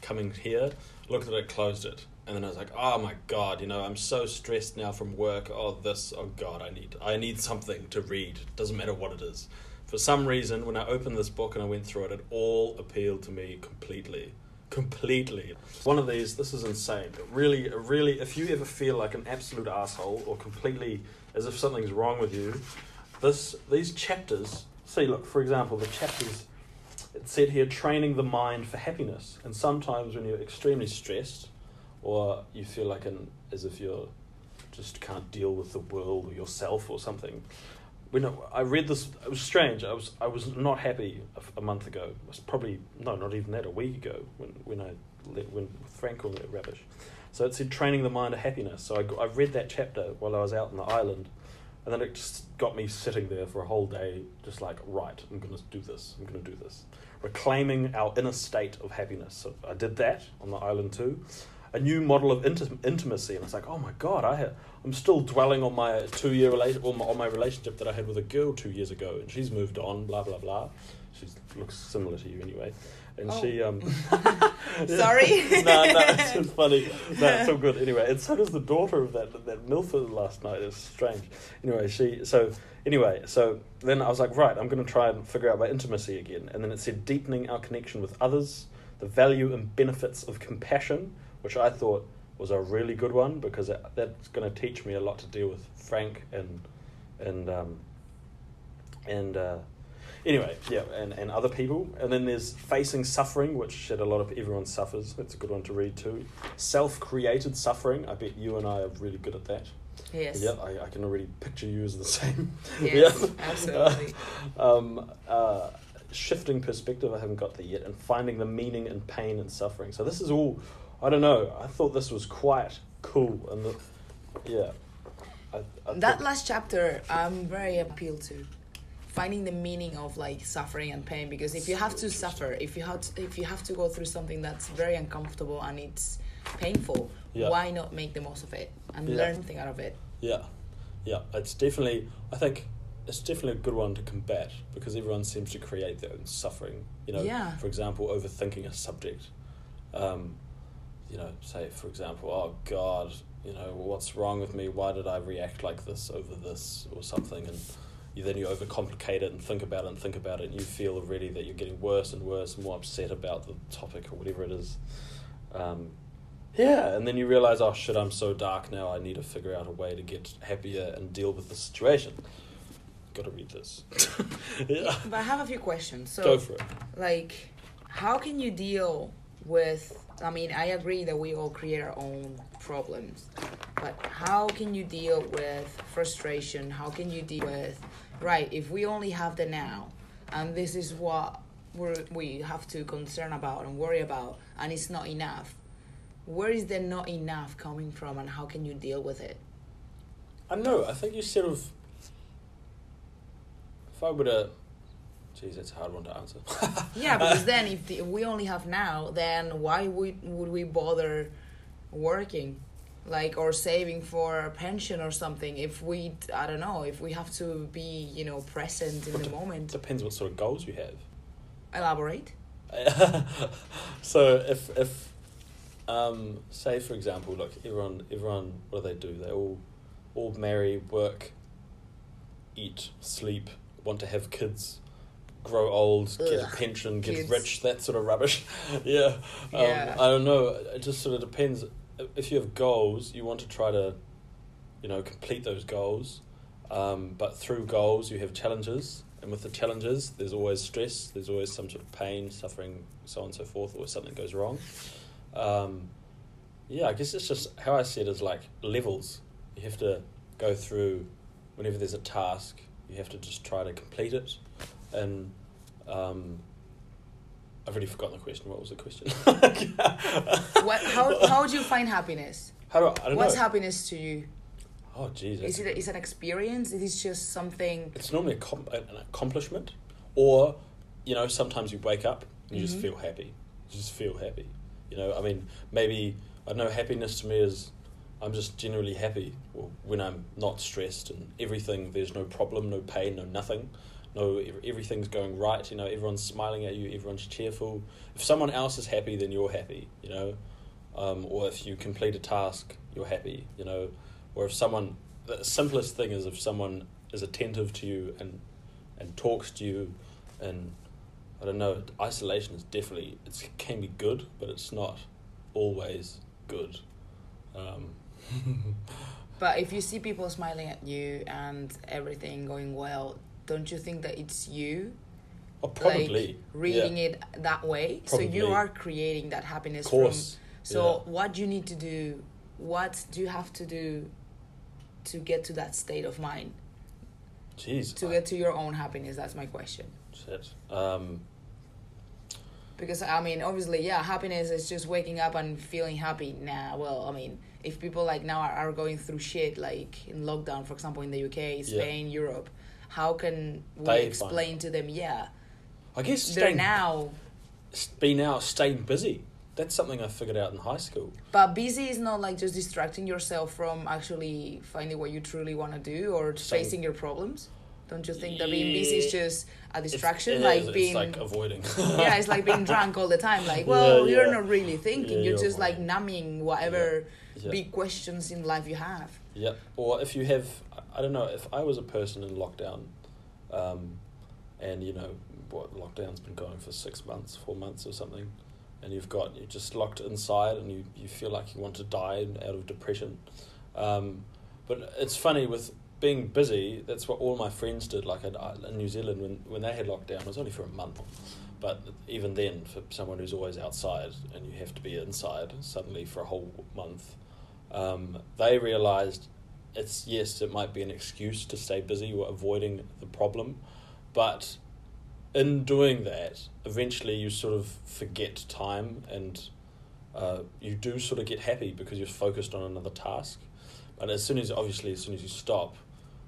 coming here, looked at it, closed it, and then I was like, oh my god, you know, I'm so stressed now from work. Oh, this, oh god, I need, I need something to read. Doesn't matter what it is. For some reason, when I opened this book and I went through it, it all appealed to me completely completely. One of these, this is insane. Really, really, if you ever feel like an absolute asshole or completely as if something's wrong with you, this these chapters. See, look, for example, the chapters. It said here, training the mind for happiness. And sometimes when you're extremely stressed, or you feel like an as if you're just can't deal with the world or yourself or something. When I read this, it was strange. I was I was not happy a, a month ago. It was probably no, not even that. A week ago when when I let, when Frank called it rubbish. So it said training the mind to happiness. So I, I read that chapter while I was out on the island, and then it just got me sitting there for a whole day, just like right, I'm gonna do this. I'm gonna do this. Reclaiming our inner state of happiness. So I did that on the island too. A new model of inti- intimacy, and it's like, oh my god, I ha- I'm still dwelling on my two year relation on on my relationship that I had with a girl two years ago, and she's moved on. Blah blah blah. She looks similar to you anyway, and Oh. she um. <laughs> <laughs> Sorry. <laughs> no, no, it's just funny. No, it's all good. Anyway, and so does the daughter of that that Milford last night. It's strange. Anyway, she so anyway so then I was like, right, I'm going to try and figure out my intimacy again, and then it said deepening our connection with others, the value and benefits of compassion, which I thought was a really good one because it, that's going to teach me a lot to deal with Frank and and um, and uh, anyway, yeah, and, and other people. And then there's facing suffering, which that a lot of everyone suffers. That's a good one to read too. Self-created suffering. I bet you and I are really good at that. Yes. Yeah, I, I can already picture you as the <laughs> same. Yes, Yeah. absolutely. <laughs> um, uh, shifting perspective, I haven't got there yet, and finding the meaning in pain and suffering. So this is all. I don't know. I thought this was quite cool, and the, yeah. I, I that last chapter i'm very appealed to finding the meaning of like suffering and pain because if you have to suffer if you have to, if you have to go through something that's very uncomfortable and it's painful Yeah. why not make the most of it and Yeah. learn something out of it Yeah, yeah, it's definitely. I think it's definitely a good one to combat because everyone seems to create their own suffering. You know, Yeah. for example, overthinking a subject. Um, you know, say for example, oh God, you know, what's wrong with me? Why did I react like this over this or something? And you then you overcomplicate it and think about it and think about it, and you feel already that you're getting worse and worse and more upset about the topic or whatever it is. Um, yeah, and then you realize, oh shit, I'm so dark now. I need to figure out a way to get happier and deal with the situation. Got to read this. <laughs> yeah, but i have a few questions so go for it. like how can you deal with i mean i agree that we all create our own problems but how can you deal with frustration how can you deal with right if we only have the now and this is what we're, we have to concern about and worry about and it's not enough where is the not enough coming from and how can you deal with it I know. I think you sort of. If I were to. Jeez, that's a hard one to answer. <laughs> yeah because then <laughs> if, the, if we only have now then why would, would we bother working like or saving for a pension or something if we i don't know if we have to be you know present in the moment Depends what sort of goals you have. elaborate <laughs> so if if um, say for example, look, everyone everyone what do they do? They all all marry, work, eat, sleep, want to have kids, grow old, get a pension, get kids. rich, that sort of rubbish. <laughs> yeah. Um, Yeah. I don't know. It just sort of depends. If you have goals, you want to try to, you know, complete those goals. Um, but through goals, you have challenges. And with the challenges, there's always stress, there's always some sort of pain, suffering, so on and so forth, or something goes wrong. Um, yeah, I guess it's just how I see it as like levels. You have to go through whenever there's a task, you have to just try to complete it. And um, I've already forgotten the question. What was the question? <laughs> What, how, how do you find happiness? How do I, I don't What's know. happiness to you? Oh, Jesus. Is it is an experience? Is it just something? It's normally a com- an accomplishment, or you know, sometimes you wake up and you just Mhm. feel happy. You just feel happy. You know, I mean, maybe I know happiness to me is I'm just generally happy when I'm not stressed and everything. There's no problem, no pain, no nothing. No, ev- everything's going right. You know, everyone's smiling at you. Everyone's cheerful. If someone else is happy, then you're happy. You know, um, or if you complete a task, you're happy. You know, or if someone, the simplest thing is if someone is attentive to you and and talks to you, and I don't know, isolation is definitely it can be good, but it's not always good. Um, <laughs> But if you see people smiling at you and everything going well, don't you think that it's you oh, probably like reading yeah. it that way? So you are creating that happiness Of course. from. So yeah. what do you need to do? What do you have to do to get to that state of mind? Jeez. To I- get to your own happiness? That's my question. shit. Um, Because I mean, obviously, yeah, happiness is just waking up and feeling happy. Nah, well, I mean, if people like now are, are going through shit, like in lockdown, for example, in the UK, Spain, Europe, how can we They find explain to them? Yeah, I guess they're now, be now staying busy. That's something I figured out in high school. but busy is not like just distracting yourself from actually finding what you truly want to do or Same. facing your problems. Don't you think that being busy is just a It's- distraction, it like is, being it's like avoiding. <laughs> yeah, it's like being <laughs> drunk all the time. Like, well, Yeah, you're not really thinking. Yeah, you're you're just like numbing whatever big questions in life you have. Yeah, or if you have, I don't know, if I was a person in lockdown, um, and you know, what lockdown's been going for six months, four months or something, and you've got you're just locked inside and you, you feel like you want to die out of depression. Um, but it's funny with being busy. That's what all my friends did. Like in, in New Zealand, when when they had lockdown, it was only for a month. But even then, for someone who's always outside and you have to be inside suddenly for a whole month, um, they realized it's yes, it might be an excuse to stay busy or avoiding the problem, but in doing that, eventually you sort of forget time and uh, you do sort of get happy because you're focused on another task. But as soon as obviously as soon as you stop,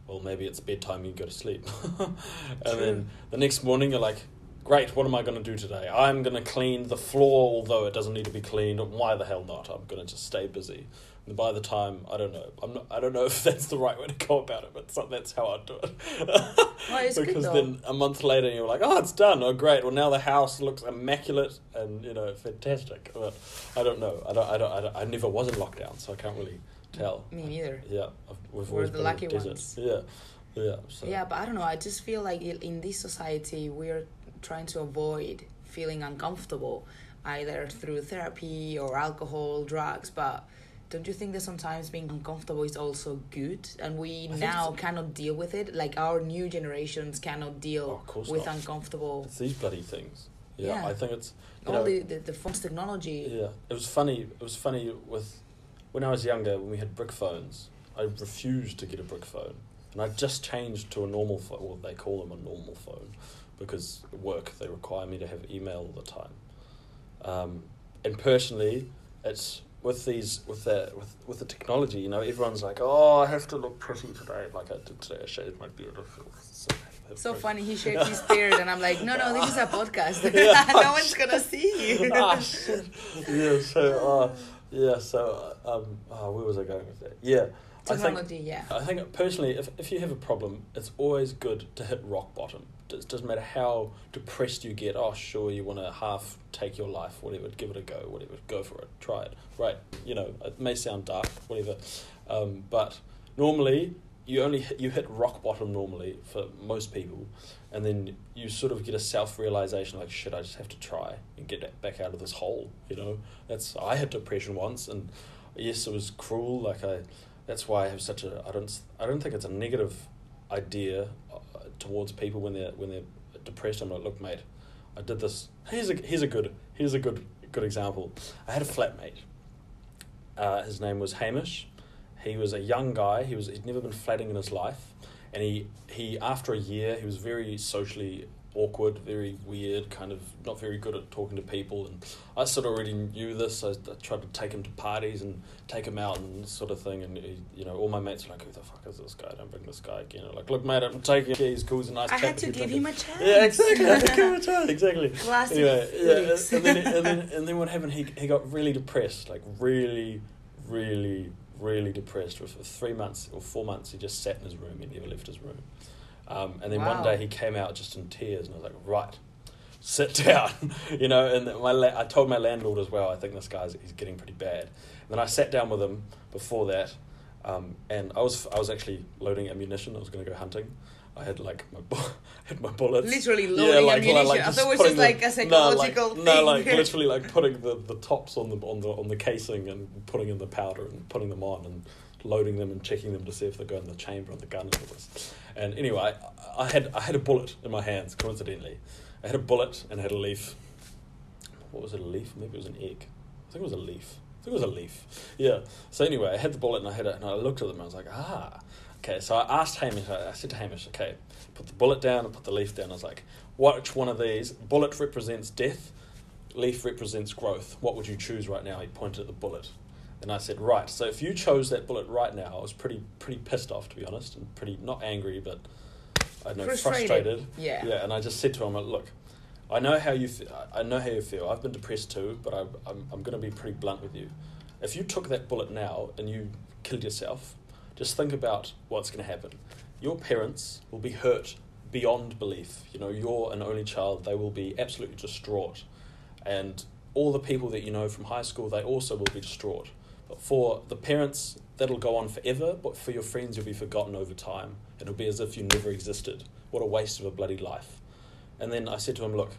well maybe it's bedtime you go to sleep, <laughs> and True. then the next morning you're like. Great, what am I going to do today? I'm going to clean the floor, although it doesn't need to be cleaned. Why the hell not? I'm going to just stay busy. And by the time, I don't know. I'm not. I don't know <laughs> if that's the right way to go about it, but so, that's how I do it. Well, because then a month later, you're like, oh, it's done. Oh, great. Well, now the house looks immaculate and you know fantastic. But I don't know. I don't. I don't. I, don't, I never was in lockdown, so I can't really tell. Me neither. Yeah, I've, we've We're always the been lucky desert. ones. Yeah, yeah. So. Yeah, but I don't know. I just feel like in this society, we're trying to avoid feeling uncomfortable, either through therapy or alcohol, drugs. But don't you think that sometimes being uncomfortable is also good? And we think now cannot deal with it. Like our new generations cannot deal Oh, with not. uncomfortable. It's these bloody things. Yeah, Yeah. I think it's. You All know, the, the, the phones technology. Yeah, it was funny. It was funny with when I was younger when we had brick phones. I refused to get a brick phone, and I just changed to a normal phone. Well, they call them a normal phone because at work they require me to have email all the time. Um, and personally, it's with these with the with with the technology. You know, everyone's like, "Oh, I have to look pretty today." Like I did today, I shaved my beard. So, So funny, he <laughs> shaved his beard, and I'm like, no, no, this is a podcast. <laughs> Yeah. <laughs> no one's gonna see you. ah, shit. Yeah, so, uh, yeah, so, uh, um, oh, where was I going with that? Yeah. I think, Technology, yeah. I think personally, if, if you have a problem, it's always good to hit rock bottom. It doesn't matter how depressed you get. Oh, sure, you want to half take your life, whatever. Give it a go, whatever. Go for it. Try it. Right. You know, it may sound dark, whatever. Um, but normally, you only hit, you hit rock bottom normally for most people, and then you sort of get a self realization like shit. I just have to try and get back out of this hole. You know, that's I had depression once, and yes, it was cruel. Like I, that's why I have such a I don't I don't think it's a negative idea towards people when they're when they're depressed. I'm like, look, mate, I did this. Here's a here's a good here's a good good example. I had a flatmate. Uh, his name was Hamish. He was a young guy. He was he'd never been flatting in his life, and he he after a year he was very socially awkward, very weird, kind of not very good at talking to people. And I sort of already knew this. I, I tried to take him to parties and take him out and sort of thing. And he, you know, all my mates were like, "Who the fuck is this guy? Don't bring this guy again." I'm like, look, mate, I'm taking. Yeah, he's cool. He's a nice. I had to give him a chance. Yeah, exactly. I had to give him a <laughs> chance. Exactly. Classic Anyway, yeah, and, and then and <laughs> then and then what happened? He he got really depressed, like really, really, really depressed. For three months or four months, he just sat in his room. He never left his room. Um, and then one day he came out just in tears, and I was like, right, sit <laughs> down, you know. And my la- I told my landlord as well. I think this guy's he's getting pretty bad. And then I sat down with him before that, um, and I was I was actually loading ammunition. I was going to go hunting. I had like my bu- <laughs> had my bullets. Literally loading ammunition. I just thought it was just like a no, psychological like, thing. No, like literally like putting the, the tops on the on the on the casing and putting in the powder and putting them on and loading them and checking them to see if they go in the chamber on the gun and all this. And anyway, I, had I had a bullet in my hands. Coincidentally, I had a bullet and I had a leaf. What was it? A leaf? Maybe it was an egg. I think it was a leaf. I think it was a leaf. Yeah. So anyway, I had the bullet and I had it, and I looked at them and I was like, ah. Okay. So I asked Hamish. I said to Hamish, okay, put the bullet down and put the leaf down. I was like, which one of these? Bullet represents death. Leaf represents growth. What would you choose right now? He pointed at the bullet. And I said, right. So if you chose that bullet right now, I was pretty pretty pissed off to be honest, and pretty not angry, but I know Frustrated. frustrated. Yeah. Yeah. And I just said to him, look, I know how you. I know how you feel. I've been depressed too, but I, I'm I'm going to be pretty blunt with you. If you took that bullet now and you killed yourself, just think about what's going to happen. Your parents will be hurt beyond belief. You know, you're an only child. They will be absolutely distraught, and all the people that you know from high school, they also will be distraught. For the parents, that'll go on forever. But for your friends, you'll be forgotten over time. It'll be as if you never existed. What a waste of a bloody life. And then I said to him, look,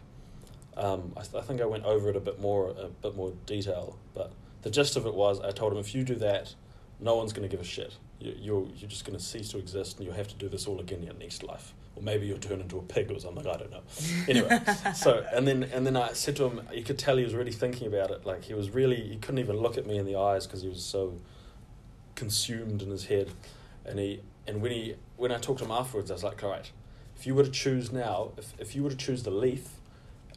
um, I, I think I went over it a bit more, a bit more detail, but the gist of it was I told him if you do that, no one's going to give a shit. You, you're you're just going to cease to exist, and you'll have to do this all again in your next life, or maybe you'll turn into a pig or something. I don't know. Anyway, so and then and then I said to him, you could tell he was really thinking about it. Like he was really, he couldn't even look at me in the eyes because he was so consumed in his head, and he and when he when I talked to him afterwards, I was like, all right, if you were to choose now, if if you were to choose the leaf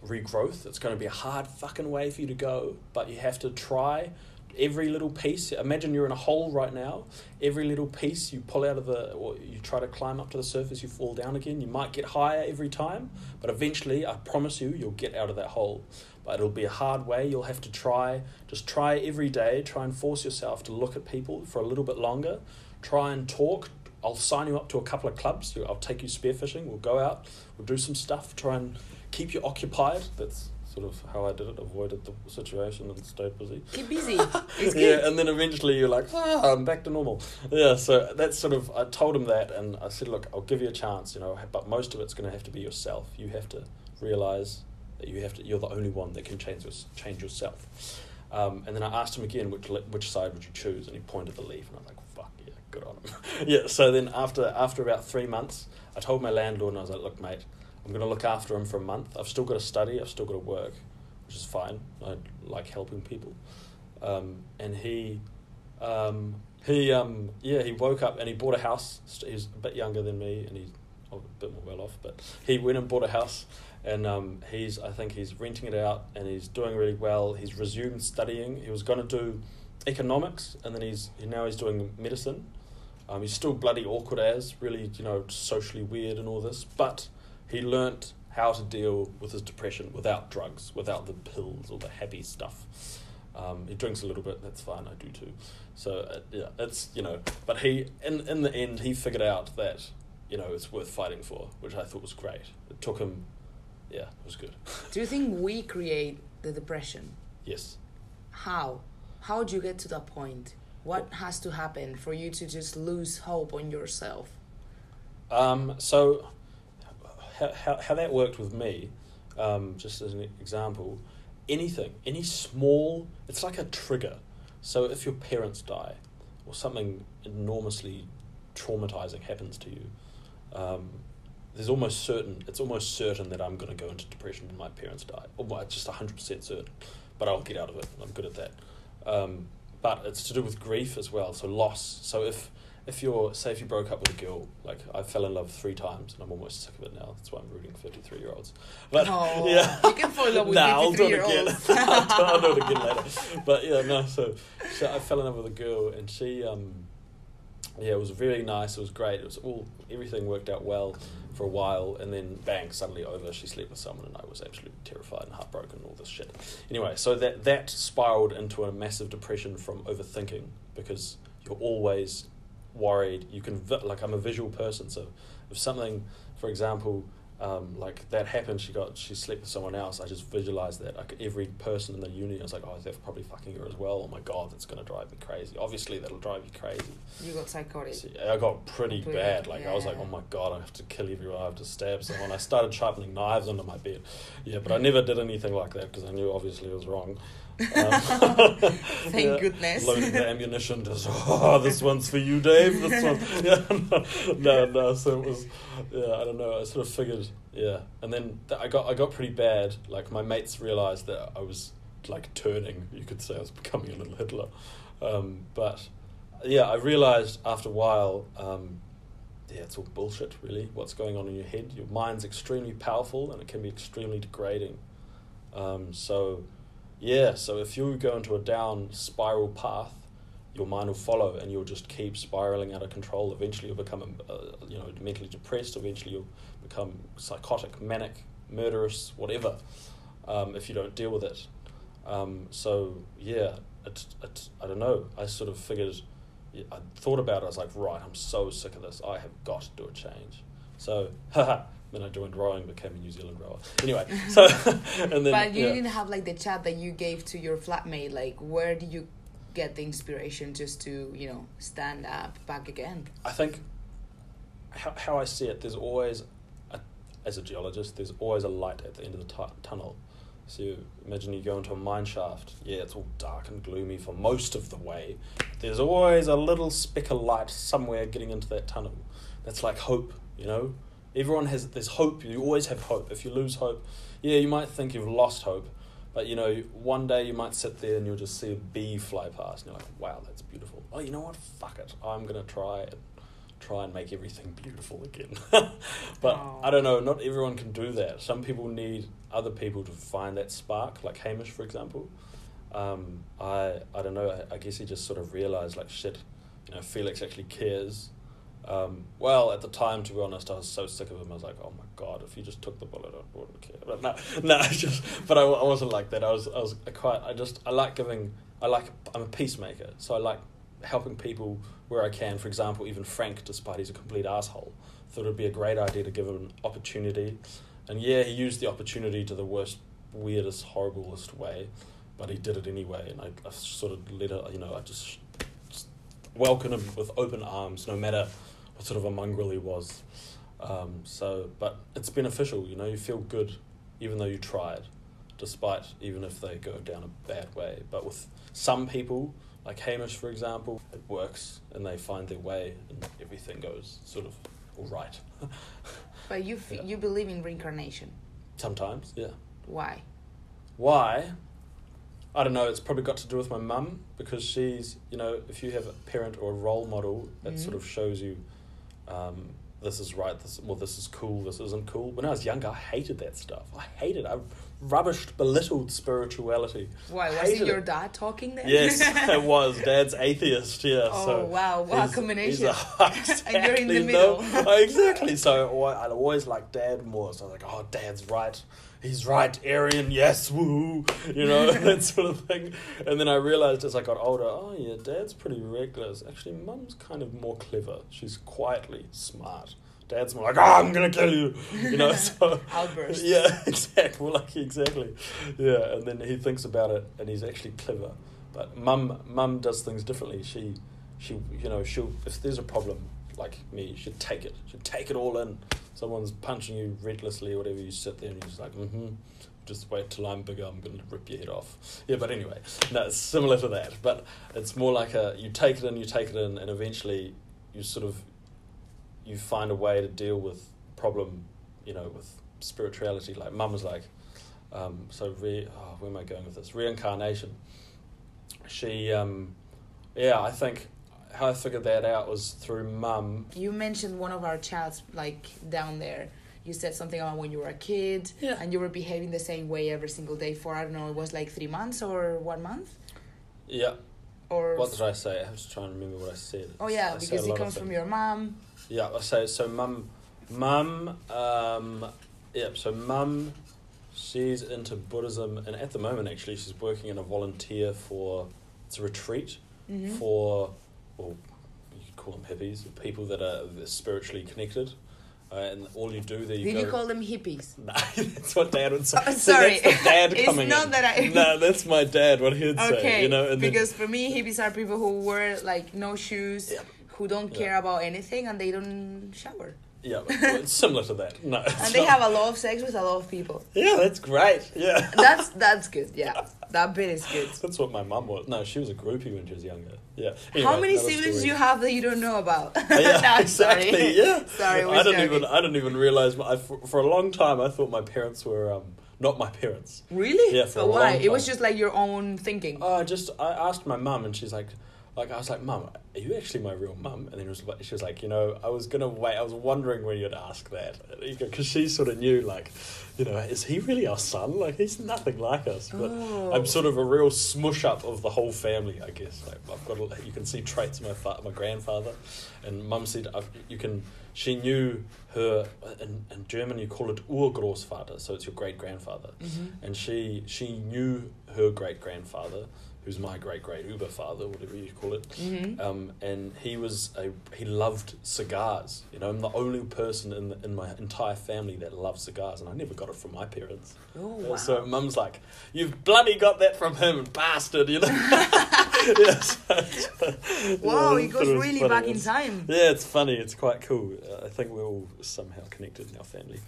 regrowth, it's going to be a hard fucking way for you to go, but you have to try every little piece. Imagine you're in a hole right now. Every little piece you pull out of the, or you try to climb up to the surface, you fall down again. You might get higher every time, but eventually, I promise you, you'll get out of that hole. But it'll be a hard way. You'll have to try. Just try every day. Try and force yourself to look at people for a little bit longer. Try and talk. I'll sign you up to a couple of clubs. I'll take you spearfishing. We'll go out. We'll do some stuff. Try and keep you occupied. That's sort of how I did it. Avoided the situation and stayed busy. Keep busy. <laughs> Yeah, and then eventually you're like, ah, I'm back to normal. Yeah, so that's sort of, I told him that and I said, look, I'll give you a chance, you know, but most of it's going to have to be yourself. You have to realize that you have to, you're the only one that can change, change yourself. Um, and then I asked him again, which, which side would you choose? And he pointed the leaf, and I was like, fuck, yeah, good on him. <laughs> yeah, so then after, after about three months, I told my landlord, and I was like, look, mate, I'm going to look after him for a month. I've still got to study, I've still got to work, which is fine. I like helping people. Um, and he, um, he, um, yeah, he woke up and he bought a house. He's a bit younger than me, and he's a bit more well off. But he went and bought a house, and um, he's, I think, he's renting it out, and he's doing really well. He's resumed studying. He was going to do economics, and then he's now he's doing medicine. Um, he's still bloody awkward as, really, you know, socially weird and all this, but he learnt how to deal with his depression without drugs, without the pills or the happy stuff. Um, he drinks a little bit. That's fine. I do too. So uh, yeah, it's you know. But he in in the end he figured out that you know it's worth fighting for, which I thought was great. It took him. Yeah, it was good. <laughs> Do you think we create the depression? yes. How? How do you get to that point? What has to happen for you to just lose hope on yourself? Um, so, how, how, that worked with me, um, just as an example, anything, any small, it's like a trigger. So, if your parents die or something enormously traumatizing happens to you, um, there's almost certain, it's almost certain that I'm going to go into depression when my parents die. Or well, just 100% certain. But I'll get out of it. I'm good at that. Um, but it's to do with grief as well, so loss. So, if if you're say if you broke up with a girl, like I fell in love three times and I'm almost sick of it now. That's why I'm rooting fifty three year olds. But Oh, <laughs> yeah, you can fall in love with <laughs> nah, I'll do 53 it again. year olds. I'll, I'll do it again later. But yeah, no. So, so I fell in love with a girl and she, um, yeah, it was very nice. It was great. It was all everything worked out well for a while, and then bang, suddenly over. She slept with someone, and I was absolutely terrified and heartbroken. and All this shit. Anyway, so that that spiraled into a massive depression from overthinking because you're always worried. You can vi- like I'm a visual person, so if something, for example, um, like that happened, she got she slept with someone else. I just visualized that. Like every person in the uni, I was like, oh, they're probably fucking her as well. Oh my god, that's gonna drive me crazy. Obviously, that'll drive you crazy. You got psychotic. So, I got pretty Pretty, bad. Like I was like, oh my god, I have to kill everyone. I have to stab someone. I started sharpening knives under my bed. Yeah, but I never did anything like that because I knew obviously it was wrong. Um, <laughs> Thank goodness. Loading the ammunition. Just oh, this one's for you, Dave. This one. <laughs> Yeah, <laughs> no, no, no. So it was. Yeah, I don't know. I sort of figured. Yeah, and then th- I got I got pretty bad. Like my mates realized that I was like turning. You could say I was becoming a little Hitler. Um, but yeah, I realized after a while. Um, yeah, it's all bullshit, really. What's going on in your head? Your mind's extremely powerful, and it can be extremely degrading. Um, so, yeah, so if you go into a down spiral path, your mind will follow, and you'll just keep spiraling out of control. Eventually, you'll become, uh, you know, mentally depressed. Eventually, you'll become psychotic, manic, murderous, whatever. Um, if you don't deal with it. Um, so yeah, it, it, I don't know. I sort of figured. I thought about it. I was like, right, I'm so sick of this. I have got to do a change. So, <laughs> haha. Then I joined rowing, became a New Zealand rower. Anyway, so <laughs> and then but you yeah. didn't have like the chat that you gave to your flatmate. Like, where do you get the inspiration just to, you know, stand up back again? I think how, how I see it, there's always, a, as a geologist, there's always a light at the end of the tu- tunnel. So you imagine you go into a mine shaft. Yeah, it's all dark and gloomy for most of the way. There's always a little speck of light somewhere getting into that tunnel. That's like hope, you know. Everyone has there's hope. You always have hope. If you lose hope, yeah, you might think you've lost hope, but you know, one day you might sit there and you'll just see a bee fly past, and you're like, wow, that's beautiful. Oh, you know what? Fuck it. I'm gonna try it try and make everything beautiful again. <laughs> but. I don't know, not everyone can do that. Some people need other people to find that spark, like Hamish, for example. Um, I I don't know. I, I guess he just sort of realized, like, shit, you know, Felix actually cares. Um, well, at the time, to be honest, I was so sick of him. I was like, oh my god, if you just took the bullet, I wouldn't care. But no, <laughs> no, I just, but I, I wasn't like that. I was, I was quite. I just, I like giving. I like. I'm a peacemaker, so I like helping people where I can. For example, even Frank, despite he's a complete asshole, thought it'd be a great idea to give him an opportunity. And yeah, he used the opportunity to the worst, weirdest, horriblest way, but he did it anyway. And I, I sort of let it, you know, I just, just welcomed him with open arms, no matter sort of a mongrel he was. Um, so, but it's beneficial, you know, you feel good even though you tried, despite even if they go down a bad way. But with some people, like Hamish, for example, it works and they find their way and everything goes sort of all right. <laughs> But you f- Yeah. you believe in reincarnation. Sometimes, yeah. Why? Why? I don't know. It's probably got to do with my mum because she's, you know, if you have a parent or a role model that Mhm. sort of shows you, um, this is right. This well, this is cool. This isn't cool. When I was younger, I hated that stuff. I hated. I rubbished, belittled spirituality. Why was your dad talking then? Yes, <laughs> it was. Dad's atheist. Yeah. Oh so wow! Wow he's- combination. he's a- <laughs> And you're in the exactly, no. middle. Oh, exactly. So I- I'd always like Dad more. So I was like, oh, Dad's right. He's right. Aryan, yes, woo. You know <laughs> that sort of thing. And then I realized as I got older, oh yeah, Dad's pretty reckless. Actually, Mum's kind of more clever. She's quietly smart. Dad's more like, oh, I'm gonna kill you. You know. <laughs> So Outbursts. <laughs> Yeah, exactly. Well, like exactly. Yeah, and then he thinks about it, and he's actually clever. But mum, mum does things differently. She, she, you know, she'll if there's a problem like me, she'd take it. She'd take it all in. Someone's punching you relentlessly or whatever. You sit there and you're just like, mm-hmm. Just wait till I'm bigger. I'm gonna rip your head off. Yeah, but anyway, no, it's similar to that. But it's more like a you take it in, you take it in, and eventually you sort of you find a way to deal with problem. You know, with spirituality. Like mum was like, um, so re. Oh, where am I going with this? Reincarnation. She, um, yeah, I think how I figured that out was through mum. You mentioned one of our chats, like down there. You said something about when you were a kid, Yeah. and you were behaving the same way every single day for I don't know, it was like three months or one month, Yeah. or What did I say? I was trying to remember what I said. oh yeah, I because a it comes from your mom. Yeah, I say so. Mum, mum, um, yeah. So mum, she's into Buddhism, and at the moment, actually, she's working in a volunteer for it's a retreat Mm-hmm. for, well, you could call them hippies, people that are spiritually connected, uh, and all you do there, you Did go. you call them hippies? <laughs> No, that's what Dad would say. Oh, sorry. that's the dad <laughs> It's coming not in. that I- No, that's my dad. What he'd Okay, say, you know. And then- because for me, hippies are people who wear like no shoes, Yeah. Who don't Yeah. care about anything, and they don't shower, yeah, it's <laughs> similar to that. No, and they not. have a lot of sex with a lot of people. Yeah, that's great. Yeah. <laughs> That's that's good. Yeah, that bit is good. <laughs> That's what my mum was. No, she was a groupie when she was younger. Yeah. How many siblings do you have that you don't know about? yeah, No, exactly. Sorry. Yeah. Sorry, I don't joking. even. I don't even realize. My, I, for, for a long time, I thought my parents were um, not my parents. Really? Yeah, for but why? It was just like your own thinking. Oh, I just I asked my mum, and she's like, like I was like, Mum, are you actually my real mum? And then it was she was like, you know, I was gonna wait. I was wondering when you'd ask that because she sort of knew, like, you know, is he really our son? Like, he's nothing like us. But Oh. I'm sort of a real smush up of the whole family, I guess. Like, I've got, a, you can see traits of my fa- my grandfather, and Mum said I've, you can. She knew her in, in German. You call it Urgroßvater, so it's your great grandfather Mhm. and she she knew her great grandfather, who's my great great Uber father, whatever you call it. Mhm. Um, and he was a he loved cigars. You know, I'm the only person in the, in my entire family that loves cigars, and I never got it from my parents. Oh Uh, wow. So mum's like, "You've bloody got that from him, bastard!" You know. <laughs> <laughs> yes. Wow, Yeah, it goes really funny. back in time. yeah, it's funny. It's quite cool. Uh, I think we're all somehow connected in our family,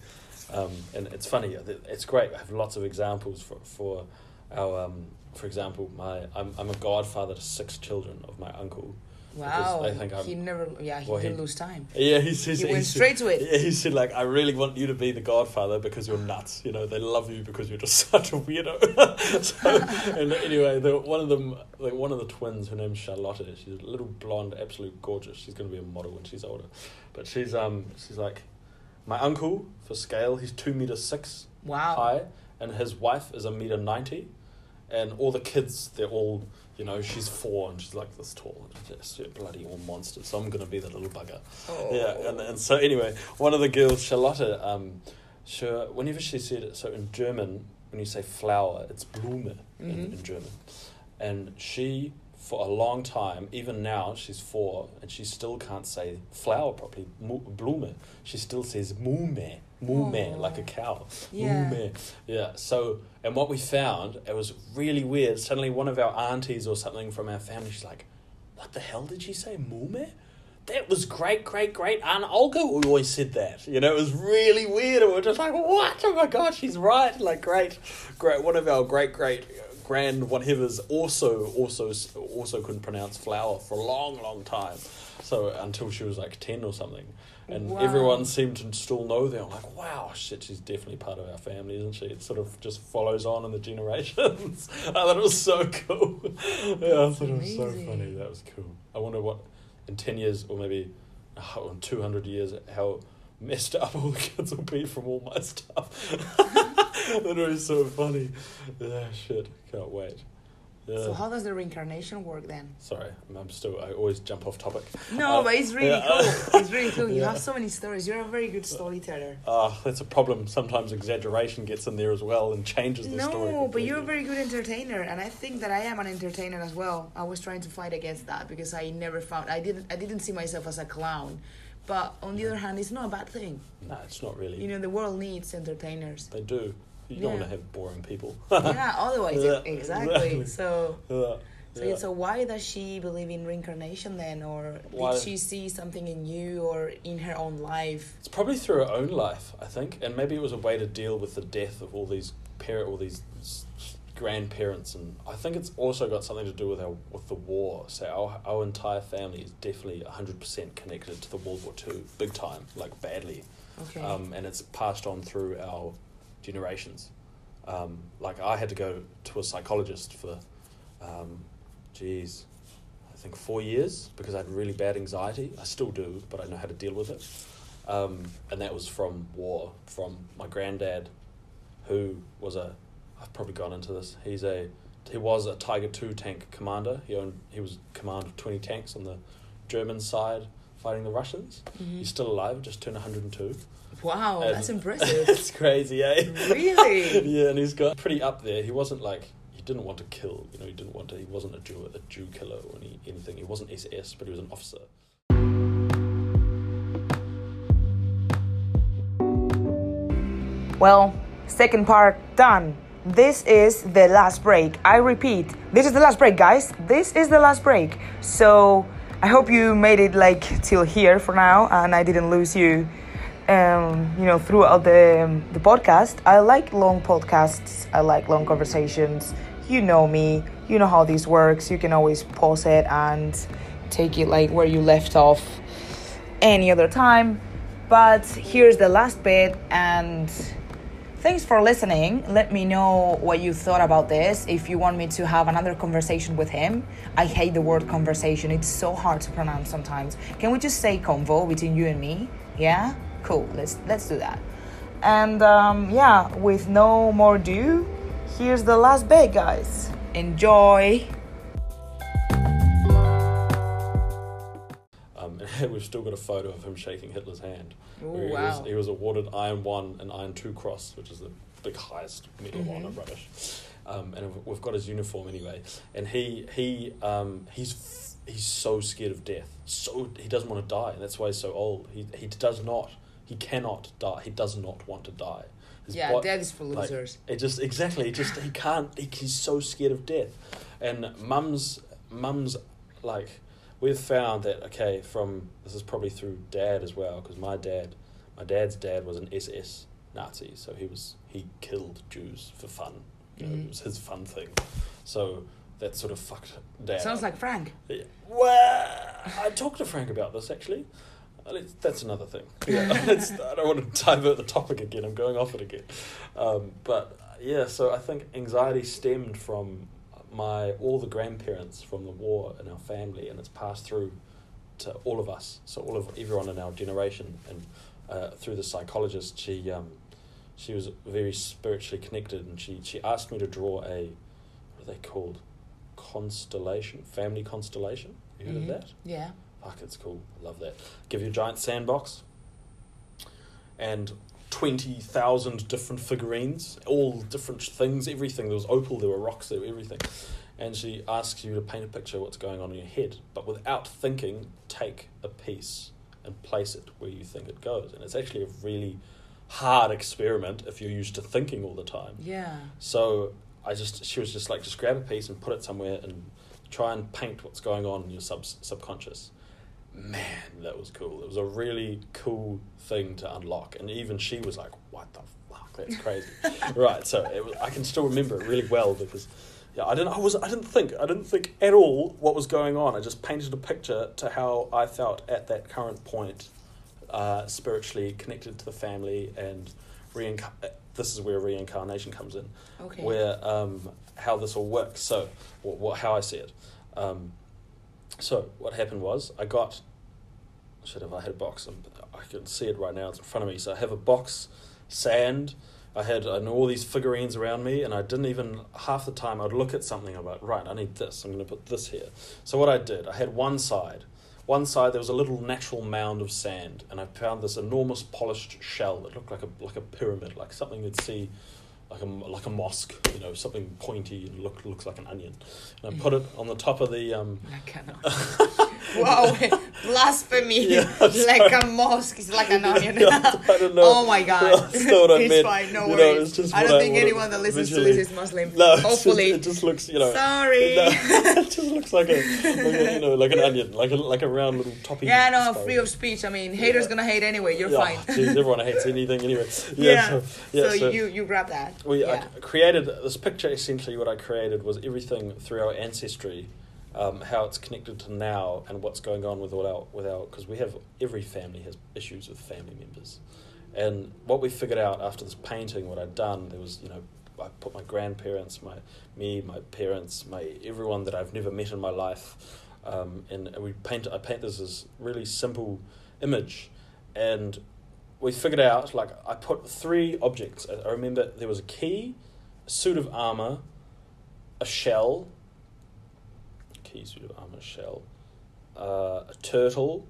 um, and it's funny. uh, It's great. I have lots of examples for for our. Um, for example, my I'm I'm a godfather to six children of my uncle. Wow. I think I'm- he never. Yeah, he Well, didn't he- lose time. Yeah, he says He went straight to it. Yeah, he said like, I really want you to be the godfather because you're nuts. You know, they love you because you're just <laughs> such a weirdo. <laughs> so, and anyway, the, one of them, like one of the twins, her name's Charlotte. She's a little blonde, absolute gorgeous. She's gonna be a model when she's older. But she's um, she's like, my uncle for scale, he's two meters six Wow. high, and his wife is a meter ninety, and all the kids, they're all. You know, she's four and she's like this tall. Just bloody all monsters. So I'm gonna be the little bugger. Oh. Yeah, and, and so anyway, one of the girls, Charlotte, um, sure, whenever she said it, so in German, when you say flower, it's Blume in, Mhm. in German. And she, for a long time, even now, she's four, and she still can't say flower properly, Blume. She still says Mume, Mume, Aw. like a cow. Yeah. Mume. Yeah, so, and what we found, it was really weird. Suddenly, one of our aunties or something from our family, she's like, What the hell did she say? Mume? That was great, great, great Aunt Olga always said that. You know, it was really weird. And we were just like, What? Oh my god, she's right. Like, great, great. One of our great, great grand whatevers also, also, also couldn't pronounce flower for a long, long time. So, until she was like 10 or something. And Wow. everyone seemed to still know them. Like, wow, shit, she's definitely part of our family, isn't she? It sort of just follows on in the generations. <laughs> I thought it was so cool. <laughs> yeah, I thought it was so funny. That was cool. I wonder what, in 10 years, or maybe oh, in 200 years, how messed up all the kids will be from all my stuff. <laughs> that was so funny. Yeah, shit. Can't wait. Yeah. So how does the reincarnation work then? Sorry, I'm- still. I always jump off topic. No, Uh, but it's really yeah. cool. It's really cool. You <laughs> Yeah. have so many stories. You're a very good storyteller. Ah, that's a problem. Sometimes exaggeration gets in there as well and changes the story. No, but you're a very good entertainer, and I think that I am an entertainer as well. I was trying to fight against that because I never found I didn't I didn't see myself as a clown, but on the other hand, it's not a bad thing. No, it's not really. You know, the world needs entertainers. they do. You don't Yeah. want to have boring people. <laughs> yeah, otherwise, Yeah, exactly. exactly. So Yeah. So, so why does she believe in reincarnation then, or Why- did she see something in you or in her own life? It's probably through her own life, I think, and maybe it was a way to deal with the death of all these parent, all these grandparents, and I think it's also got something to do with our with the war. So our our entire family is definitely hundred percent connected to the World War Two, big time, like badly, Okay. um, and it's passed on through our generations. Um, like I had to go to a psychologist for, um, geez, I think four years because I had really bad anxiety. I still do, but I know how to deal with it. Um, and that was from war, from my granddad, who was a, I've probably gone into this. He's a, he was a Tiger Two tank commander. He owned, he was command of twenty tanks on the German side fighting the Russians. Mhm. He's still alive, just turned one hundred and two. Wow, And- that's <laughs> impressive. it's crazy, eh? Really? <laughs> yeah, and he's got pretty up there. He wasn't like he didn't want to kill. You know, he didn't want to. He wasn't a Jew, a Jew killer or any, anything. He wasn't SS, but he was an officer. Well, second part done. This is the last break. I repeat, this is the last break, guys. This is the last break. So I hope you made it like till here for now, and I didn't lose you. Um, you know, throughout the the podcast. I like long podcasts. I like long conversations. You know me. You know how this works. You can always pause it and take it like where you left off any other time. But here's the last bit, and thanks for listening. Let me know what you thought about this. If you want me to have another conversation with him, I hate the word conversation, it's so hard to pronounce sometimes. Can we just say convo between you and me? Yeah? Cool, let's, let's do that. And um, yeah, with no more ado, here's the last bit, guys. Enjoy. Um, <laughs> we've still got a photo of him shaking Hitler's hand. Ooh, he, wow. was, he was awarded Iron One and Iron Two Cross, which is the big highest medal of Mhm. honor British. Um, and we've- got his uniform anyway. And he he um, he's f- he's so scared of death. So he doesn't want to die, and that's why he's so old. He he does not. He cannot die. He does not want to die. His Yeah, bo- that is for like, losers. it just exactly. He just he can't. He, he's so scared of death, and mums mums like we've found that okay from this is probably through dad as well because my dad my dad's dad was an SS Nazi so he was he killed Jews for fun you know, Mhm. it was his fun thing so that sort of fucked dad Sounds like Frank. Yeah. Well, I talked to Frank about this actually. That's another thing. <laughs> Yeah, <laughs> I don't want to divert the topic again. I'm going off it again. Um, but yeah, so I think anxiety stemmed from my all the grandparents from the war in our family, and it's passed through to all of us. So all of everyone in our generation, and uh, through the psychologist, she um, she was very spiritually connected, and she she asked me to draw a what are they called constellation, family constellation. You heard Mhm. of that? Yeah. Fuck, it's cool. I love that. Give you a giant sandbox and 20,000 different figurines, all different things, everything. There was opal, there were rocks, there were everything. And she asks you to paint a picture of what's going on in your head, but without thinking, take a piece and place it where you think it goes. And it's actually a really hard experiment if you're used to thinking all the time. Yeah. So I just she was just like just grab a piece and put it somewhere and try and paint what's going on in your sub subconscious. Man, that was cool. It was a really cool thing to unlock, and even she was like, "What the fuck? That's crazy." <laughs> right. So it was, I can still remember it really well because. Yeah, I didn't. I was. I didn't think. I didn't think at all what was going on. I just painted a picture to how I felt at that current point, uh, spiritually connected to the family and reinc- This is where reincarnation comes in Okay. where um, how this all works. So, what, what how I see it. Um, so what happened was I got. Should have I had a box? I can see it right now. It's in front of me. So I have a box, sand. I had I know all these figurines around me, and I didn't even half the time I'd look at something. I'm like, right, I need this. I'm going to put this here. So what I did, I had one side. One side there was a little natural mound of sand, and I found this enormous polished shell that looked like a like a pyramid, like something you'd see like a like a mosque, you know, something pointy and look looks like an onion. And I put it on the top of the um. <laughs> <laughs> <laughs> Like an wow, blasphemy! Yeah, like a mosque, it's like an onion. Yeah, I don't know. Oh my god, That's not what I it's meent. fine, no You know, worries. it's just I don't I think anyone that listens visually- to this is Muslim. No, it's just- Hopefully, it just looks, you know. sorry. No, it just looks like a, like a, you know, like an onion, like a like a round little toppy. Yeah, no, sparrow. free of speech. I mean, haters Yeah. gonna hate anyway. You're yeah, fine. Geez, everyone hates anything anyway. Yeah, Yeah. So, yeah, so, you you grab that. We yeah. I created this picture. Essentially, what I created was everything through our ancestry, um, how it's connected to now, and what's going on with all our with our because we have every family has issues with family members, and what we figured out after this painting, what I'd done, there was you know. I put my grandparents, my me, my parents, my everyone that I've never met in my life, um, and we paint. I paint this as really simple image, and we figured out like I put three objects. I remember there was a key, a suit of armor, a shell. Key, suit of armor, shell, uh, a turtle,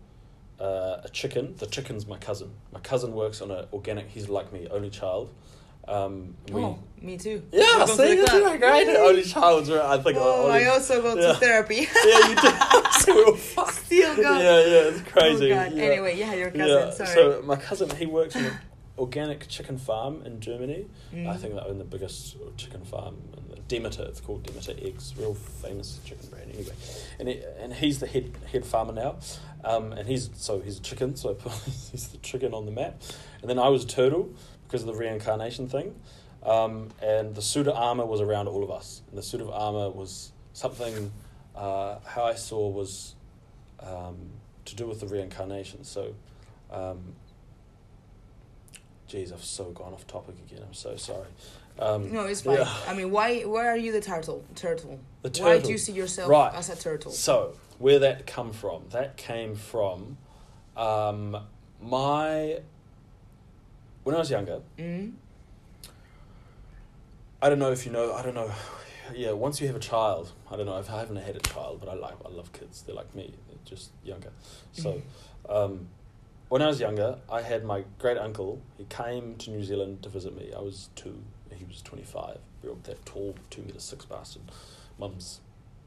uh, a chicken. The chicken's my cousin. My cousin works on an organic. He's like me, only child. Um, we, oh, me too. yeah, see, the you club. doing great. Yay. Only child's right. I think. Oh, only, I also go yeah. to therapy. <laughs> yeah, you do. <laughs> <laughs> so we were fucked. Still go. Yeah, yeah, it's crazy. Oh God. Yeah. Anyway, yeah, your cousin. Yeah, Sorry. so my cousin he works on an <sighs> organic chicken farm in Germany. Mm. I think they own the biggest chicken farm in the Demeter. It's called Demeter Eggs, real famous chicken brand. Anyway, and he, and he's the head head farmer now, um, and he's so he's a chicken. So I put he's the chicken on the map, and then I was a turtle because of the reincarnation thing, um, and the suit of armor was around all of us. And the suit of armor was something uh, how I saw was um, to do with the reincarnation. So. Um, Geez, I've so gone off topic again. I'm so sorry. Um, no, it's fine. yeah. I mean, why? Why are you the turtle? Turtle. The Why do you see yourself Right. as a turtle? So, where that come from? That came from um, my when I was younger. Mm? I don't know if you know. I don't know. Yeah, once you have a child, I don't know. if I haven't had a child, but I like. I love kids. They're like me. They're just younger. So, um, when I was younger, I had my great uncle. He came to New Zealand to visit me. I was two. He was twenty five. Real that tall, two meter six bastard. Mum's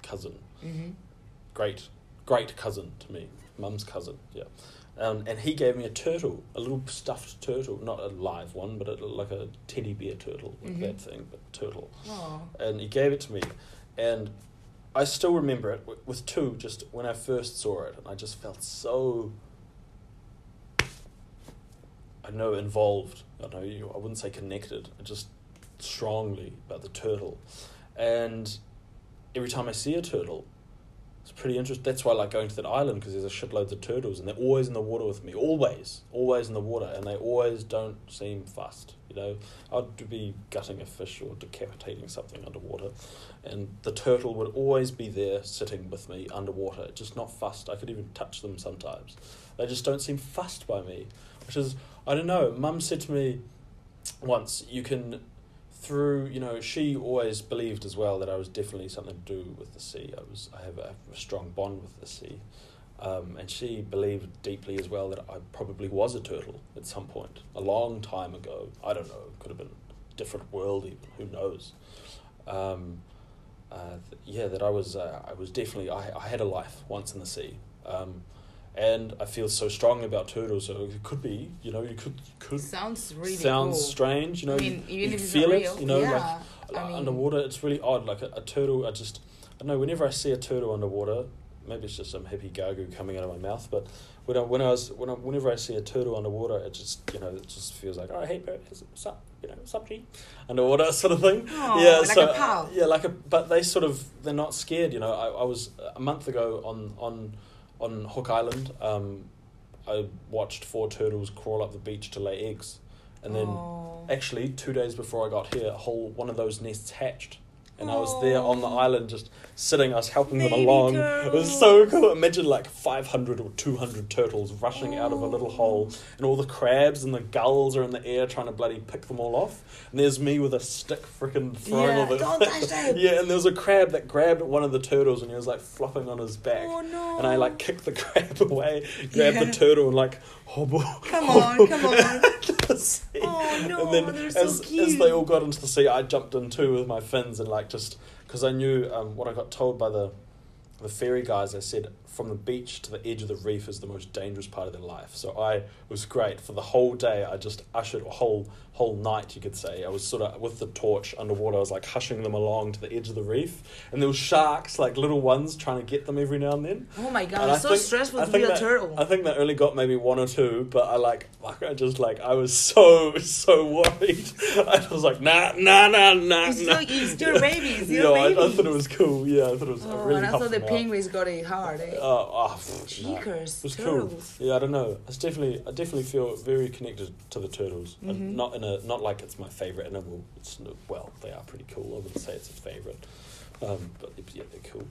cousin. hmm great, great cousin to me, mum's cousin, yeah. Um, and he gave me a turtle, a little stuffed turtle, not a live one, but a, like a teddy bear turtle, like Mhm. that thing, but turtle. Oh. And he gave it to me, and I still remember it with, with two. Just when I first saw it, and I just felt so. I know involved. I know you. I wouldn't say connected. Just strongly about the turtle, and every time I see a turtle, it's pretty interesting. That's why I like going to that island because there's a shitloads of turtles and they're always in the water with me. Always, always in the water, and they always don't seem fussed. You know, I'd be gutting a fish or decapitating something underwater, and the turtle would always be there sitting with me underwater, just not fussed. I could even touch them sometimes. They just don't seem fussed by me, which is I don't know. Mum said to me once, you can through you know she always believed as well that I was definitely something to do with the sea. I was I have a, strong bond with the sea, um, and she believed deeply as well that I probably was a turtle at some point a long time ago. I don't know. Could have been a different world even. Who knows? Um, uh, th- yeah, that I was uh, I was definitely I I had a life once in the sea. Um, and I feel so strongly about turtles, so it could be, you know, you could could Sounds really sounds cool. strange, you know. I mean, you, you feel it, real. you know, yeah. like I mean- underwater. It's really odd. Like a, a turtle, I just, I don't know. Whenever I see a turtle underwater, maybe it's just some hippie gagu coming out of my mouth. But when I, when I was when I, whenever I see a turtle underwater, it just you know it just feels like oh hey bro, what's up? You know, what's up G? Underwater <laughs> sort of thing. Aw, yeah, like so a pal. yeah, like a but they sort of they're not scared. You know, I, I was a month ago on on on Hook Island. Um, I watched four turtles crawl up the beach to lay eggs, and then Oh. actually two days before I got here, a whole one of those nests hatched, and I was there on the island just sitting, us helping them Baby along. It was so cool. Imagine like 500 or 200 turtles rushing out of a little hole, and all the crabs and the gulls are in the air trying to bloody pick them all off. And there's me with a stick freaking throwing Yeah, all the. don't <laughs> touch that. yeah, and there was a crab that grabbed one of the turtles and he was like flopping on his back. Oh no. And I like kicked the <laughs> crab away, grabbed Yeah. the turtle, and like hobble. Come on, come <laughs> on. the sea. Oh, no, And then they're so as as they all got into the sea, I jumped in too with my fins and like just because I knew um, what I got told by the the ferry guys. I said from the beach to the edge of the reef is the most dangerous part of their life. So I was great for the whole day. I just ushered a whole whole night, you could say. I was sort of with the torch underwater. I was like hushing them along to the edge of the reef, and there were sharks, like little ones, trying to get them every now and then. Oh my god, it's so think- stressful to be a that- turtle. I think they only got maybe one or two, but I like, like I just like I was so so worried. <laughs> I was like, nah, nah, nah, nah, It's nah. still- it's still babies, <laughs> Yeah, still I, I thought it was cool. Yeah, I thought it was. Oh, really and I thought the penguins got it hard, eh? Oh, oh, pff, It was turtles. cool. Yeah, I don't know. It's definitely, I definitely feel very connected to the turtles. And Mhm. not in a, not like it's my favorite animal. It's well, they are pretty cool. I wouldn't say it's a favorite, um, but yeah, they're cool.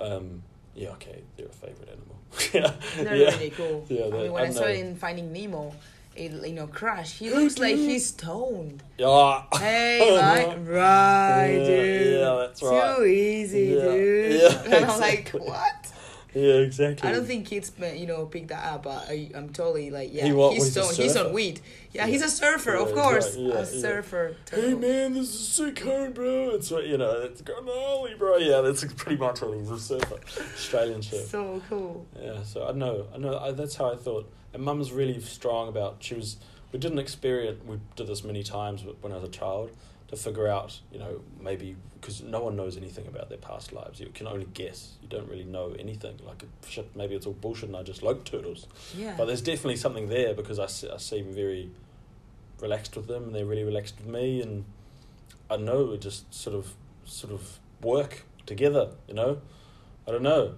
Um, yeah, okay, they're a favorite animal. <laughs> yeah, They're yeah. really cool. Yeah, I mean, when I I, saw it in Finding Nemo, it, you know, Crush, he looks like he's stoned. Yeah. Hey, <laughs> right, right, dude. yeah, that's right. Too easy, Yeah, dude. yeah, and <laughs> I'm like, what? Yeah, exactly. I don't think kids, uh, you know, pick that up. But I, I'm totally like, yeah, He he's stoned. He's on weed. Yeah, Yeah. he's a surfer, Yeah, of course. right, yeah, a surfer. Hey man, this is a sick home, bro. It's right, you know, it's gnarly, bro. Yeah, that's pretty much what he's a surfer, Australian surfer. So cool. Yeah, so I know, I know. I, that's how I thought. And Mum's really strong about. She was. We didn't experience. We did this many times when I was a child to figure out, you know, maybe because no one knows anything about their past lives. You can only guess. You don't really know anything. Like shit, maybe it's all bullshit, and I just like turtles. Yeah. But there's definitely something there because I, I seem very relaxed with them, and they're really relaxed with me, and I know we just sort of sort of work together. You know, I don't know,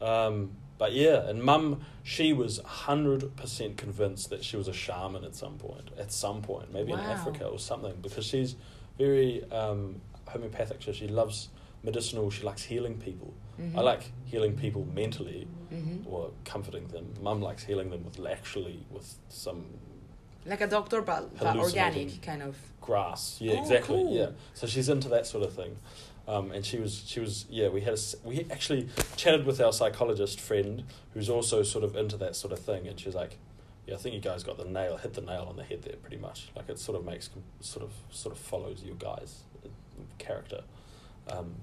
um, but yeah. And Mum, she was hundred percent convinced that she was a shaman at some point. At some point, maybe in Africa or something, because she's very um, homeopathic. So she loves medicinal. She likes healing people. Mhm. I like healing people mentally Mhm. or comforting them. Mum likes healing them with actually with some Like a doctor, but, but organic, kind of. grass. Yeah, Oh, exactly. cool. Yeah. So she's into that sort of thing. Um, and she was she was yeah we had a, we actually chatted with our psychologist friend who's also sort of into that sort of thing and she was like yeah I think you guys got the nail hit the nail on the head there pretty much like it sort of makes sort of sort of follows you guys character um,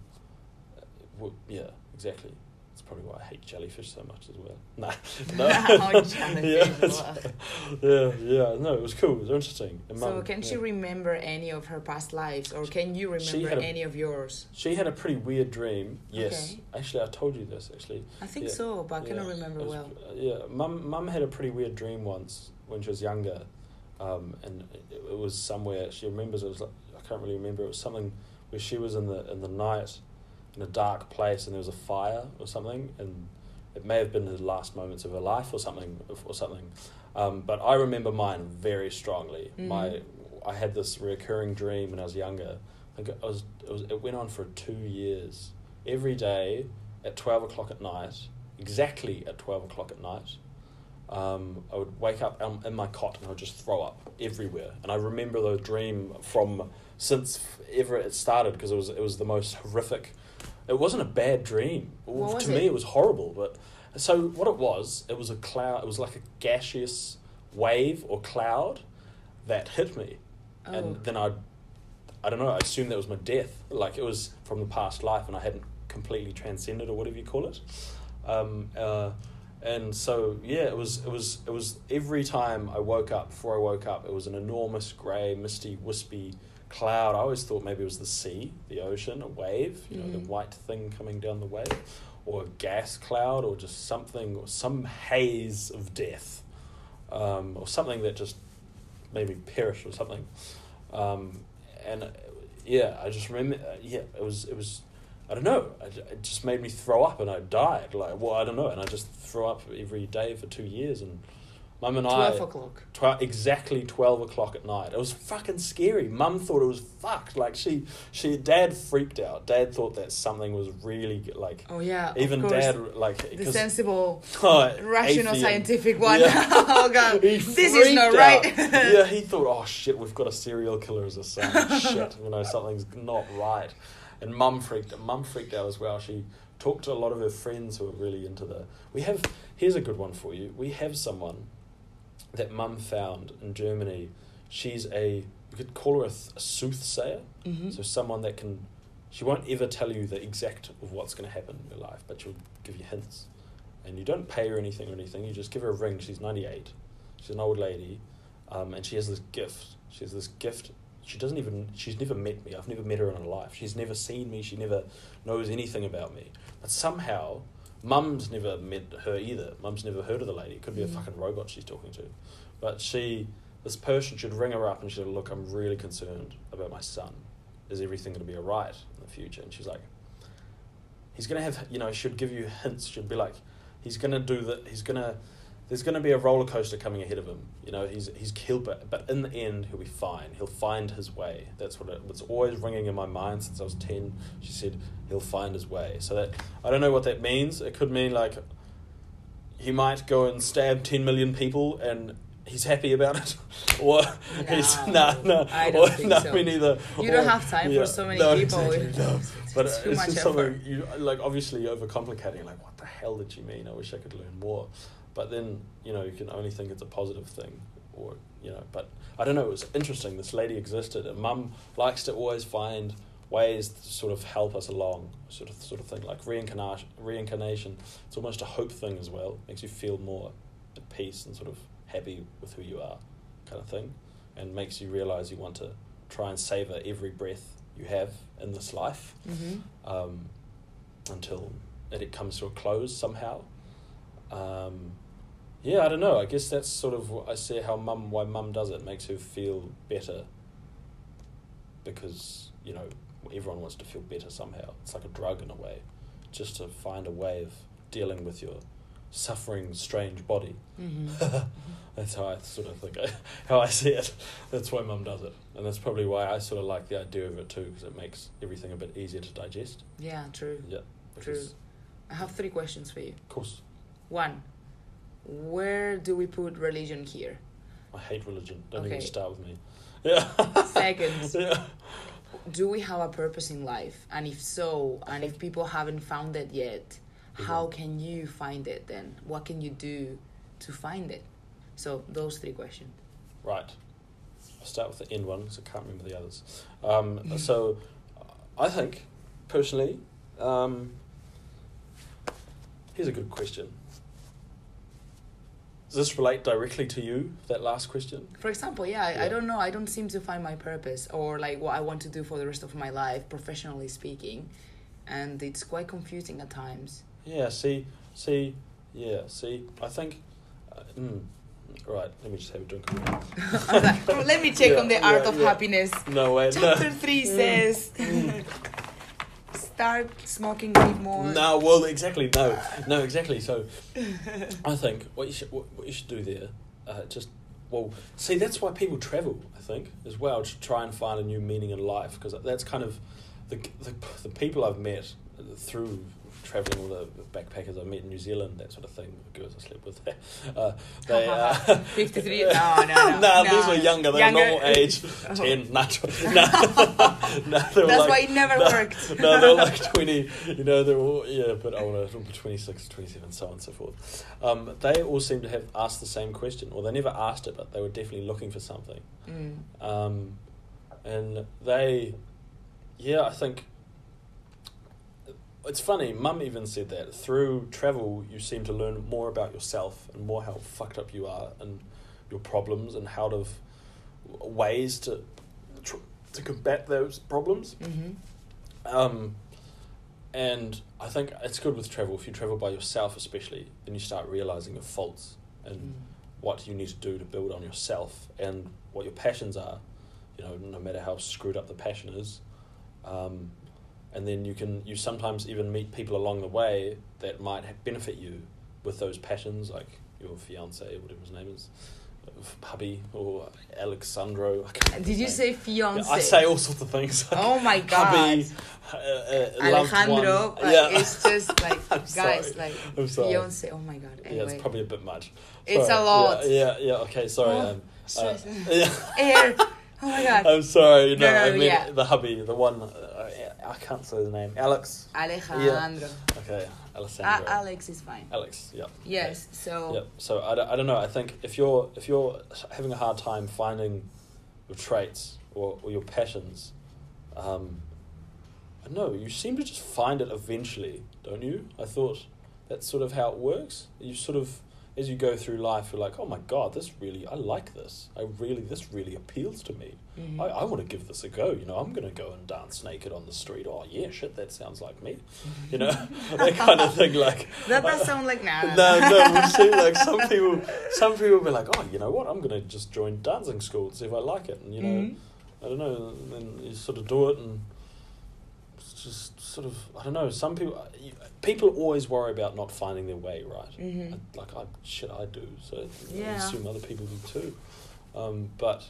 yeah exactly that's probably why I hate jellyfish so much as well <laughs> nah <laughs> no Oh, <laughs> yeah, yeah yeah no it was cool it was interesting And So, Mum- can she remember any of her past lives, or can you remember a- any of yours? She had a pretty weird dream. Yes, Okay. actually, I told you this. Actually, I think Yeah. so, but I cannot Yeah, remember was- well. yeah, mum, mum had a pretty weird dream once when she was younger, um, and it, it was somewhere. She remembers it was like I can't really remember. It was something where she was in the in the night, in a dark place, and there was a fire or something, and it may have been the last moments of her life or something or something. Um, but I remember mine very strongly. My Mhm. I had this recurring dream when I was younger. I think it was, it was it went on for two years. Every day at twelve o'clock at night, exactly at twelve o'clock at night, um, I would wake up um, in my cot and I would just throw up everywhere. And I remember the dream from since ever it started because it was it was the most horrific. It wasn't a bad dream. To me, it? it was horrible. But so what it was, it was a cloud. It was like a gaseous wave or cloud that hit me, Oh. and then I, I don't know. I assumed that was my death. Like it was from the past life, and I hadn't completely transcended or whatever you call it. Um, uh, and so yeah, it was it was it was every time I woke up. Before I woke up, it was an enormous grey, misty, wispy cloud. I always thought maybe it was the sea, the ocean, a wave. You know, Mhm. the white thing coming down the wave, or a gas cloud, or just something, or some haze of death, um, or something that just made me perish or something. Um, and yeah, I just remember. Yeah, it was it was. I don't know. It just made me throw up, and I died. Like, well, I don't know, and I just threw up every day for two years, and Mum and Twelve I o'clock. tw- exactly 12 o'clock at night. It was fucking scary. Mum thought it was fucked. Like she, she, dad freaked out. Dad thought that something was really like. Oh yeah. even dad like the sensible, <laughs> oh, rational, atheist. scientific one. Yeah. <laughs> oh god, <laughs> this is not right. yeah, he thought, oh shit, we've got a serial killer as a son. shit, you know, something's not right. And mum freaked. Mum freaked out as well. She talked to a lot of her friends who were really into the. We have here's a good one for you. We have someone that mum found in Germany. She's a we could call her a, a soothsayer. Mhm. So someone that can, she won't ever tell you the exact of what's going to happen in your life, but she'll give you hints, and you don't pay her anything or anything. You just give her a ring. She's ninety eight. She's an old lady, um, and she has this gift. She has this gift. She doesn't even. She's never met me. I've never met her in her life. She's never seen me. She never knows anything about me. But somehow, Mum's never met her either. Mum's never heard of the lady. It could be a Mm. fucking robot she's talking to, but she. This person should ring her up and she'll look. I'm really concerned about my son is everything going to be alright in the future? And she's like, he's going to have, you know, should give you hints. Should be like, he's going to do that. He's going to, there's going to be a roller coaster coming ahead of him. You know, he's he's killed, but but in the end, he'll be fine. He'll find his way. That's what it, it's always ringing in my mind since I was ten. She said he'll find his way. So that I don't know what that means. It could mean like he might go and stab ten million people and. He's happy about it, <laughs> or he's No, nah, I don't or, think no, so. me neither. You Or- don't have time yeah, for so many no, people. exactly, no. But it's too it's much just effort. something you like. Obviously, you're overcomplicating. Like, what the hell did you mean? I wish I could learn more. But then you know you can only think it's a positive thing, or you know. But I don't know. It was interesting. This lady existed, and Mum likes to always find ways to sort of help us along, sort of sort of thing. Like reincarnation. Reincarnation. It's almost a hope thing as well. It Makes you feel more at peace and sort of happy with who you are, kind of thing, and makes you realize you want to try and savor every breath you have in this life Mhm. um, until it, it comes to a close somehow. Um, yeah, I don't know. I guess that's sort of what I see how mum why mum does it makes her feel better because you know everyone wants to feel better somehow. It's like a drug in a way, just to find a way of dealing with your suffering, strange body. Mhm. <laughs> that's how I sort of think, <laughs> how I see it. That's why mum does it, and that's probably why I sort of like the idea of it too, because it makes everything a bit easier to digest. Yeah, true. Yeah, True. I have three questions for you. of course One, where do we put religion here? I hate religion. Don't even start with me. Yeah. <laughs> <laughs> Second. yeah. Do we have a purpose in life? And if so, and if people haven't found it yet, how Mhm. can you find it then? What can you do to find it? So, those three questions. Right. I'll start with the end one because I can't remember the others. Um, <laughs> so, I think, personally, um, here's a good question. Does this relate directly to you, that last question? For example, yeah, I, I don't know. I don't seem to find my purpose or like what I want to do for the rest of my life, professionally speaking. And it's quite confusing at times. Yeah, see, see, yeah, see, I think, uh, mm, right, let me just have a drink of water. I like, "Oh, let me check Yeah, on the art yeah, of yeah. happiness. No way, no. Chapter 3 says start smoking weed more. No, well, exactly. No, no, exactly. So, I think what you should what, what you should do there, uh, just well, see that's why people travel. I think as well to try and find a new meaning in life because that's kind of the, the the people I've met through traveling all the backpackers I met in New Zealand, that sort of thing, the girls I slept with. <laughs> Uh, they, <laughs> uh, <laughs> 53? No, no, no. nah, no. these were younger. They Younger. were normal age, Oh. ten. Nah, tw- nah, nah, they were That's like- why it never no, worked. no, they're like 20, you know, they're all, yeah, but older, 26, 27, so on and so forth. Um, they all seem to have asked the same question, or they never asked it, but they were definitely looking for something. Mm. Um, and they, yeah, I think it's funny. Mum even said that through travel, you seem to learn more about yourself and more how fucked up you are and your problems and how to ways to tr- to combat those problems. hmm Um, and I think it's good with travel. If you travel by yourself, especially, then you start realizing your faults and Mm. what you need to do to build on yourself and what your passions are. You know, no matter how screwed up the passion is. Um, and then you can you sometimes even meet people along the way that might benefit you with those passions, like your fiance, whatever his name is, uh, hubby or Alexandro. Did you say fiance? Yeah, I say all sorts of things. <laughs> Oh my god. Hubby, uh, uh, Alejandro, like, yeah. it's just like <laughs> guys, sorry. like fiance. Oh my god. Yeah, it's probably a bit much. It's a lot. Yeah, yeah, yeah. Okay, sorry. Oh, um, uh, <laughs> yeah. Air. Oh my god. I'm sorry. No, No, no, I mean yeah. the hubby, the one. I can't say the name. Alex. Alejandro. Okay, A- Alessandro. Alex is fine. Alex. Yeah. Yes. So. Yeah. So I, don't- I don't know. I think if you're if you're having a hard time finding your traits or, or your passions, um, I know. You seem to just find it eventually, don't you? I thought that's sort of how it works. You sort of as you go through life, you're like, oh my god, this really I like this. I really this really appeals to me. Mhm. I, I want to give this a go. You know, I'm going to go and dance naked on the street. Oh yeah, shit, that sounds like me. You know, <laughs> that kind of thing. Like <laughs> That does I- sound like nah. no, no, we see like some <laughs> people, some people be like, oh, you know what? I'm gonna just join dancing school and see if I like it, and you know, Mhm. I don't know, and then you sort of do it, and it's just sort of, I don't know. Some people, people always worry about not finding their way, right? Mhm. I- Like I shit, I do. So I assume other people do too. Um, but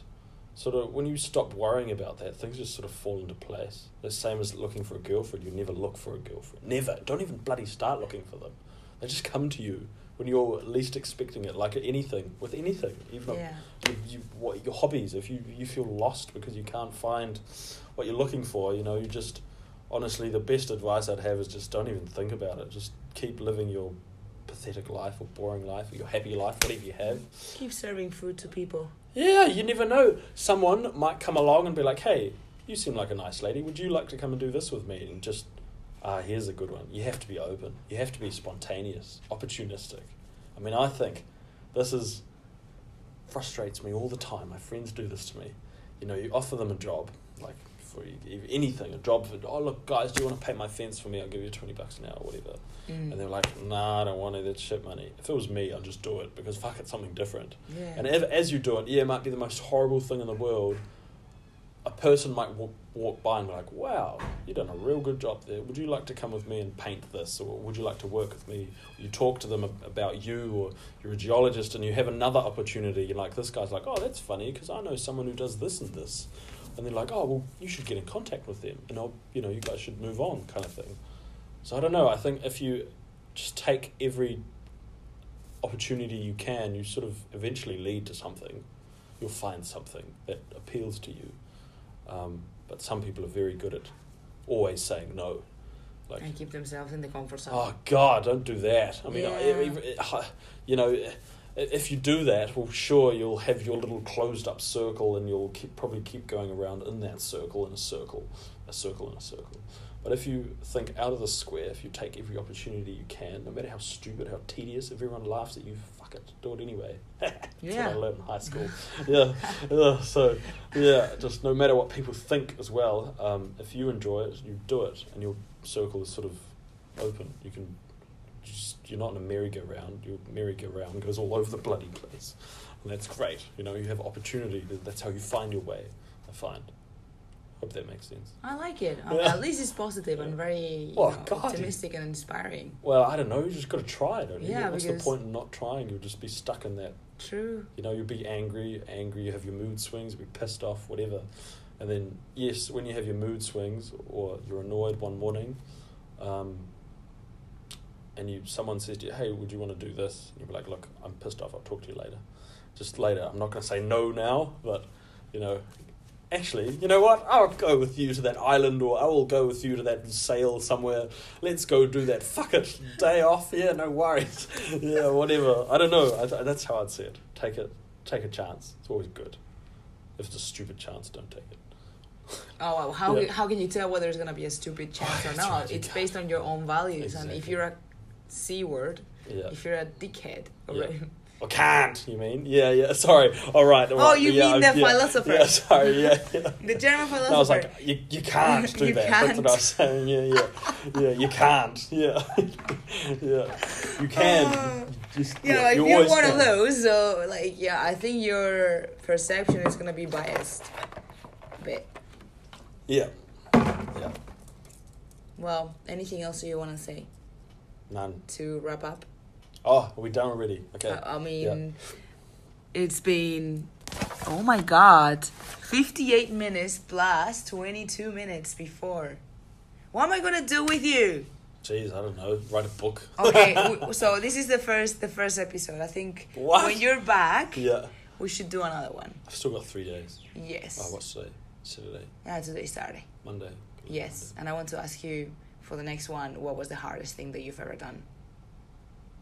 sort of when you stop worrying about that, things just sort of fall into place. The same as looking for a girlfriend. You never look for a girlfriend. Never. Don't even bloody start looking for them. They just come to you when you're least expecting it. Like anything, with anything, even Yeah. you, you, what your hobbies. If you you feel lost because you can't find what you're looking for, you know, you just honestly the best advice I'd have is just don't even think about it. Just keep living your pathetic life or boring life or your happy life, whatever you have. Keep serving food to people. Yeah, you never know. Someone might come along and be like, "Hey, you seem like a nice lady. Would you like to come and do this with me?" And just, ah, here's a good one. You have to be open. You have to be spontaneous, opportunistic. I mean, I think this is frustrates me all the time. My friends do this to me. You know, you offer them a job, like for anything, a job for. Oh, look, guys, do you want to paint my fence for me? I'll give you twenty bucks an hour, whatever. Mm. And they're like, Nah, I don't want it. That's shit money. If it was me, I'd just do it because fuck, it's something different. Yeah. And if, as you do it, yeah, it might be the most horrible thing in the world. A person might walk, walk by and be like, wow, you've done a real good job there. Would you like to come with me and paint this? Or would you like to work with me? You talk to them ab- about you, or you're a geologist and you have another opportunity. You're like, this guy's like, oh, that's funny because I know someone who does this and this. And they're like, oh, well, you should get in contact with them. And I'll, you know, you guys should move on, kind of thing. So I don't know. I think if you just take every opportunity you can, you sort of eventually lead to something. You'll find something that appeals to you. Um, but some people are very good at always saying no. Like, and keep themselves in the comfort zone. oh God, don't do that. I mean, I- Yeah. I- I- you know, if you do that, well, sure, you'll have your little closed up circle, and you'll keep, probably keep going around in that circle in a circle, a circle in a circle. But if you think out of the square, if you take every opportunity you can, no matter how stupid, how tedious, everyone laughs at you, fuck it, do it anyway. <laughs> That's Yeah. what I learned in high school. <laughs> yeah, yeah. So, yeah, just no matter what people think as well, um, if you enjoy it, you do it, and your circle is sort of open. You can you're not in a merry-go-round. Your merry-go-round goes all over the bloody place, and that's great. You know, you have opportunity. That's how you find your way. I find. Hope that makes sense. I like it. <laughs> Um, Yeah. At least it's positive and very Oh, know, God. optimistic and inspiring. Well, I don't know. You just got to try, don't you? Yeah, What's because- the point in not trying? You'll just be stuck in that True. You know, you'll be angry, angry, you have your mood swings, you'll be pissed off, whatever. And then, yes, when you have your mood swings or you're annoyed one morning, um, and you someone says to you, hey, would you want to do this? And you'll be like, look, I'm pissed off, I'll talk to you later. Just later. I'm not going to say no now, but, you know, actually, you know what? I'll go with you to that island or I will go with you to that sail somewhere. Let's go do that. Fuck it. Day off. Yeah, no worries. <laughs> yeah, whatever. I don't know. I, that's how I'd say it. Take it. Take a chance. It's always good. If it's a stupid chance, don't take it. Oh, well, how, Yeah. how can you tell whether it's going to be a stupid chance oh, or not? right, it's based on your own values. And if you're a C word, Yeah. if you're a dickhead, Yeah. Or Kant, you mean? Yeah, yeah. Sorry. All right. all Oh, right, you yeah, mean the yeah, philosopher. Yeah, sorry. Yeah, <laughs> yeah. the German philosopher. I was like, you, you can't <laughs> do You that. That's what I can't. was saying. Yeah, yeah, yeah. You can't. <laughs> Yeah, yeah. You can. Oh. Just, you know, yeah, if you you're always one of those, so like, yeah, I think your perception is gonna be biased. A bit. Yeah. Yeah. Well, anything else you want to say None. to wrap up? Oh, are we done already? Okay. Uh, I I mean, it's been, oh my god, 58 minutes plus 22 minutes before. What am I gonna do with you? Jeez, I don't know. Write a book. Okay, <laughs> so this is the first the first episode. I think What? when you're back, yeah. we should do another one. I've still got three days. Yes. Oh, what's today? Saturday, Yeah, today's Saturday. Monday. Yes, and I want to ask you for the next one, what was the hardest thing that you've ever done?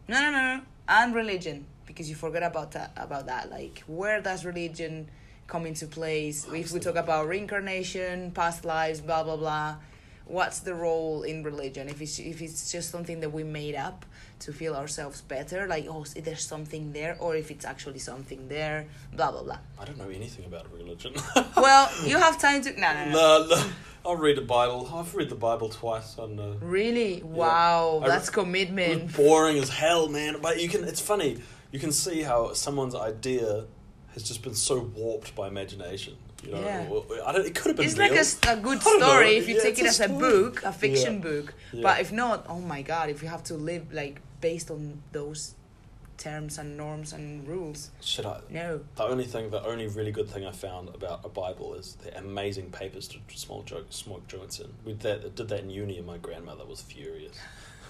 No, no, no. And religion, because you forgot about that. About that, like where does religion come into place? If we talk about reincarnation, past lives, blah blah blah. What's the role in religion? If it's if it's just something that we made up to feel ourselves better, like oh, there's something there, or if it's actually something there, blah blah blah. I don't know anything about religion. <laughs> <laughs> Well, you have time to. No, no, no. no, no. I'll read the Bible. I've read the Bible twice. I know. Uh, really? Wow, I that's It commitment. boring as hell, man. But you can. It's funny. You can see how someone's idea has just been so warped by imagination. You know, Yeah. I don't. It could have been. It's like a, a, a good know. story if you Yeah, take it it's as a book, a fiction Yeah. book. Yeah. But if not, oh my god, if you have to live like based on those terms and norms and rules, Should I? no. The only thing, the only really good thing I found about a Bible is the amazing papers to smoke joke, smoke joints in. We did that, did that in uni, and my grandmother was furious.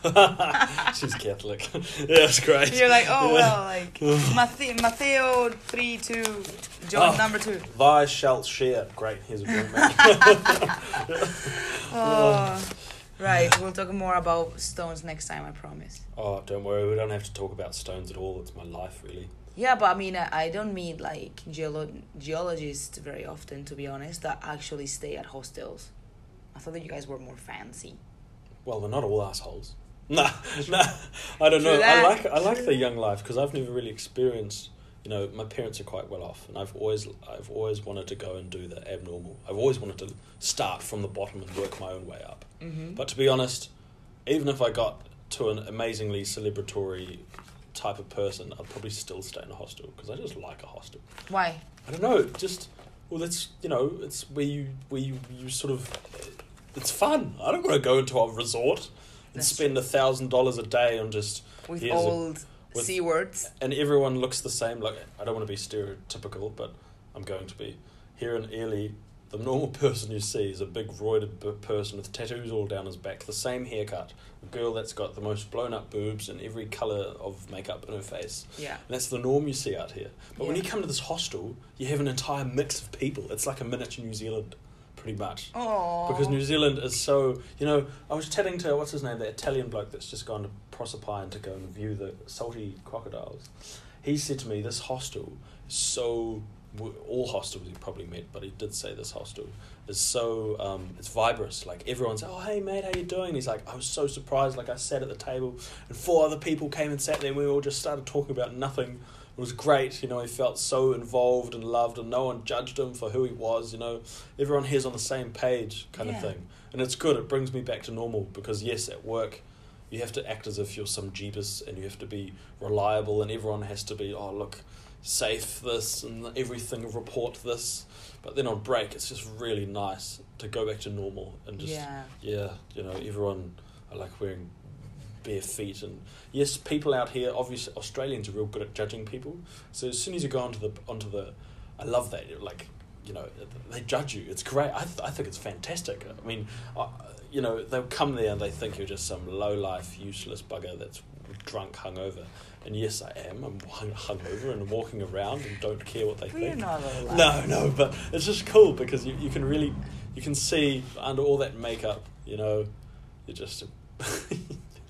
<laughs> She's Catholic. <laughs> yeah, it's great. You're like, oh well, like <laughs> Matthew, Matthew three two, John Oh. number two. Thy shalt share. Great. Here's a drink, mate. Oh. oh, right. We'll talk more about stones next time. I promise. oh, don't worry. We don't have to talk about stones at all. It's my life, really. Yeah, but I mean, I I don't meet like geolo- geologists very often, to be honest, that actually stay at hostels. I thought that you guys were more fancy. Well, we're not all assholes. <laughs> Nah, nah. I don't know. I like I like the young life because I've never really experienced. You know, my parents are quite well off, and I've always I've always wanted to go and do the abnormal. I've always wanted to start from the bottom and work my own way up. Mm-hmm. But to be honest, even if I got to an amazingly celebratory type of person, I'd probably still stay in a hostel because I just like a hostel. Why? I don't know. Just well, that's you know, it's where you where you, you sort of it's fun. I don't want to go into a resort That's spend a thousand dollars a day on just With Here's a- old with- c words. and everyone looks the same. Like I don't want to be stereotypical, but I'm going to be here in Airlie. The normal <laughs> person you see is a big roided person with tattoos all down his back, the same haircut, a girl that's got the most blown up boobs and every colour of makeup in her face. Yeah. And that's the norm you see out here. But when you come to this hostel, you have an entire mix of people. It's like a miniature New Zealand, pretty much. Oh. Because New Zealand is so, you know, I was chatting to, what's his name, the Italian bloke that's just gone to Proserpine to go and view the salty crocodiles. He said to me, this hostel is so, all hostels he probably met, but he did say this hostel is so, um, it's vibrous. Like everyone's, oh, hey mate, how you doing? He's like, I was so surprised. Like I sat at the table and four other people came and sat there and we all just started talking about nothing. It was great, you know, he felt so involved and loved and no one judged him for who he was, you know. Everyone here's on the same page kind Yeah. of thing. And it's good, it brings me back to normal because yes, at work you have to act as if you're some jeebus and you have to be reliable and everyone has to be, oh look, safe this and everything report this. But then on break it's just really nice to go back to normal and just yeah. yeah, you know, everyone I like wearing bare feet and yes, people out here obviously Australians are real good at judging people. So as soon as you go onto the onto the I love that you're like you know they judge you. It's great. I, th- I think it's fantastic. I mean, you know they'll come there and they think you're just some low life useless bugger that's drunk hungover. And yes, I am. I'm hung- hungover and walking around and don't care what they We're think. No, no, but it's just cool because you, you can really you can see under all that makeup, you know, you're just <laughs>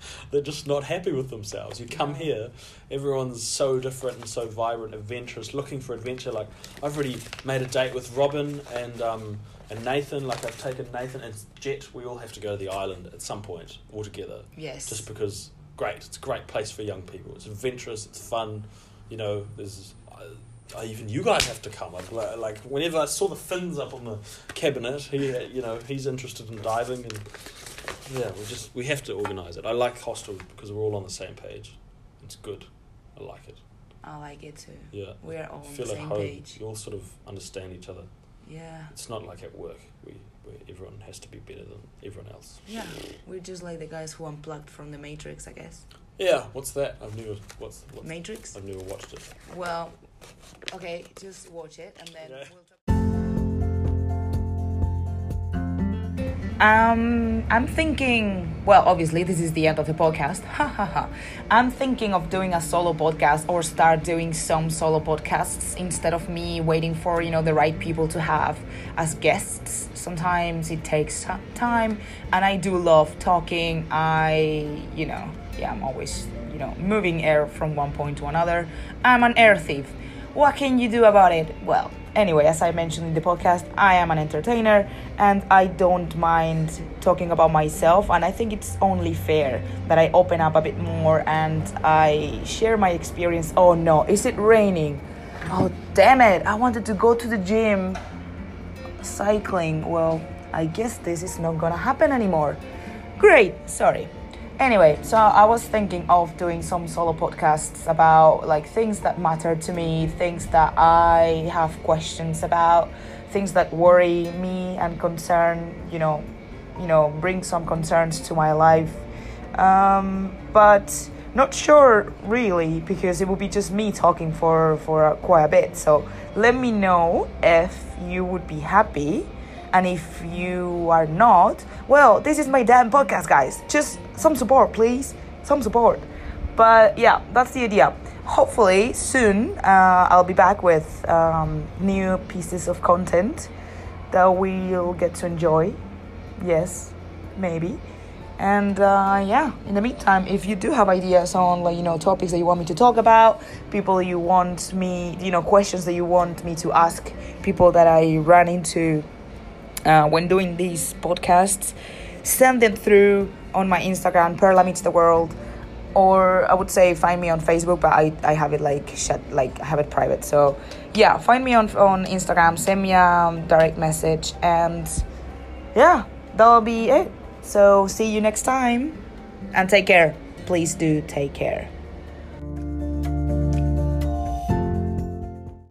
<laughs> they're just not happy with themselves. You come here, everyone's so different and so vibrant, adventurous, looking for adventure. Like I've already made a date with Robin and um and Nathan. Like I've taken Nathan and Jet. We all have to go to the island at some point all together Yes. just because great it's a great place for young people it's adventurous it's fun you know there's uh, even you guys have to come like, like whenever I saw the fins up on the cabinet he you know he's interested in diving and yeah we just we have to organize it I like hostels because we're all on the same page it's good I like it I like it too. yeah We're all on the at same home page. you all sort of understand each other Yeah. it's not like at work we where everyone has to be better than everyone else Yeah. We're just like the guys who unplugged from the Matrix, I guess. Yeah, what's that? I've never what's, what's Matrix. I've never watched it. Well, okay, just watch it and then Okay. we'll Um, I'm thinking. Well, obviously, this is the end of the podcast. <laughs> I'm thinking of doing a solo podcast or start doing some solo podcasts instead of me waiting for you know the right people to have as guests. Sometimes it takes time, and I do love talking. I, you know, yeah, I'm always you know moving air from one point to another. I'm an air thief. What can you do about it? Well, anyway, as I mentioned in the podcast, I am an entertainer and I don't mind talking about myself. And I think it's only fair that I open up a bit more and I share my experience. Oh no, is it raining? Oh, damn it. I wanted to go to the gym cycling. Well, I guess this is not gonna happen anymore. Great, sorry. Anyway, so I was thinking of doing some solo podcasts about like things that matter to me, things that I have questions about, things that worry me and concern, you know, you know, bring some concerns to my life. Um, but not sure really because it will be just me talking for for quite a bit. So let me know if you would be happy and if you are not, well, this is my damn podcast, guys. Just some support, please. Some support. But yeah, that's the idea. Hopefully, soon uh, I'll be back with um, new pieces of content that we'll get to enjoy. Yes, maybe. And uh, yeah, in the meantime, if you do have ideas on like you know topics that you want me to talk about, people you want me, you know, questions that you want me to ask, people that I run into uh, when doing these podcasts, send them through on my Instagram, Perla Meets the World, or I would say find me on Facebook, but I, I have it like shut, like I have it private. So yeah, find me on on Instagram, send me a direct message, and yeah, that'll be it. So see you next time, and take care. Please do take care.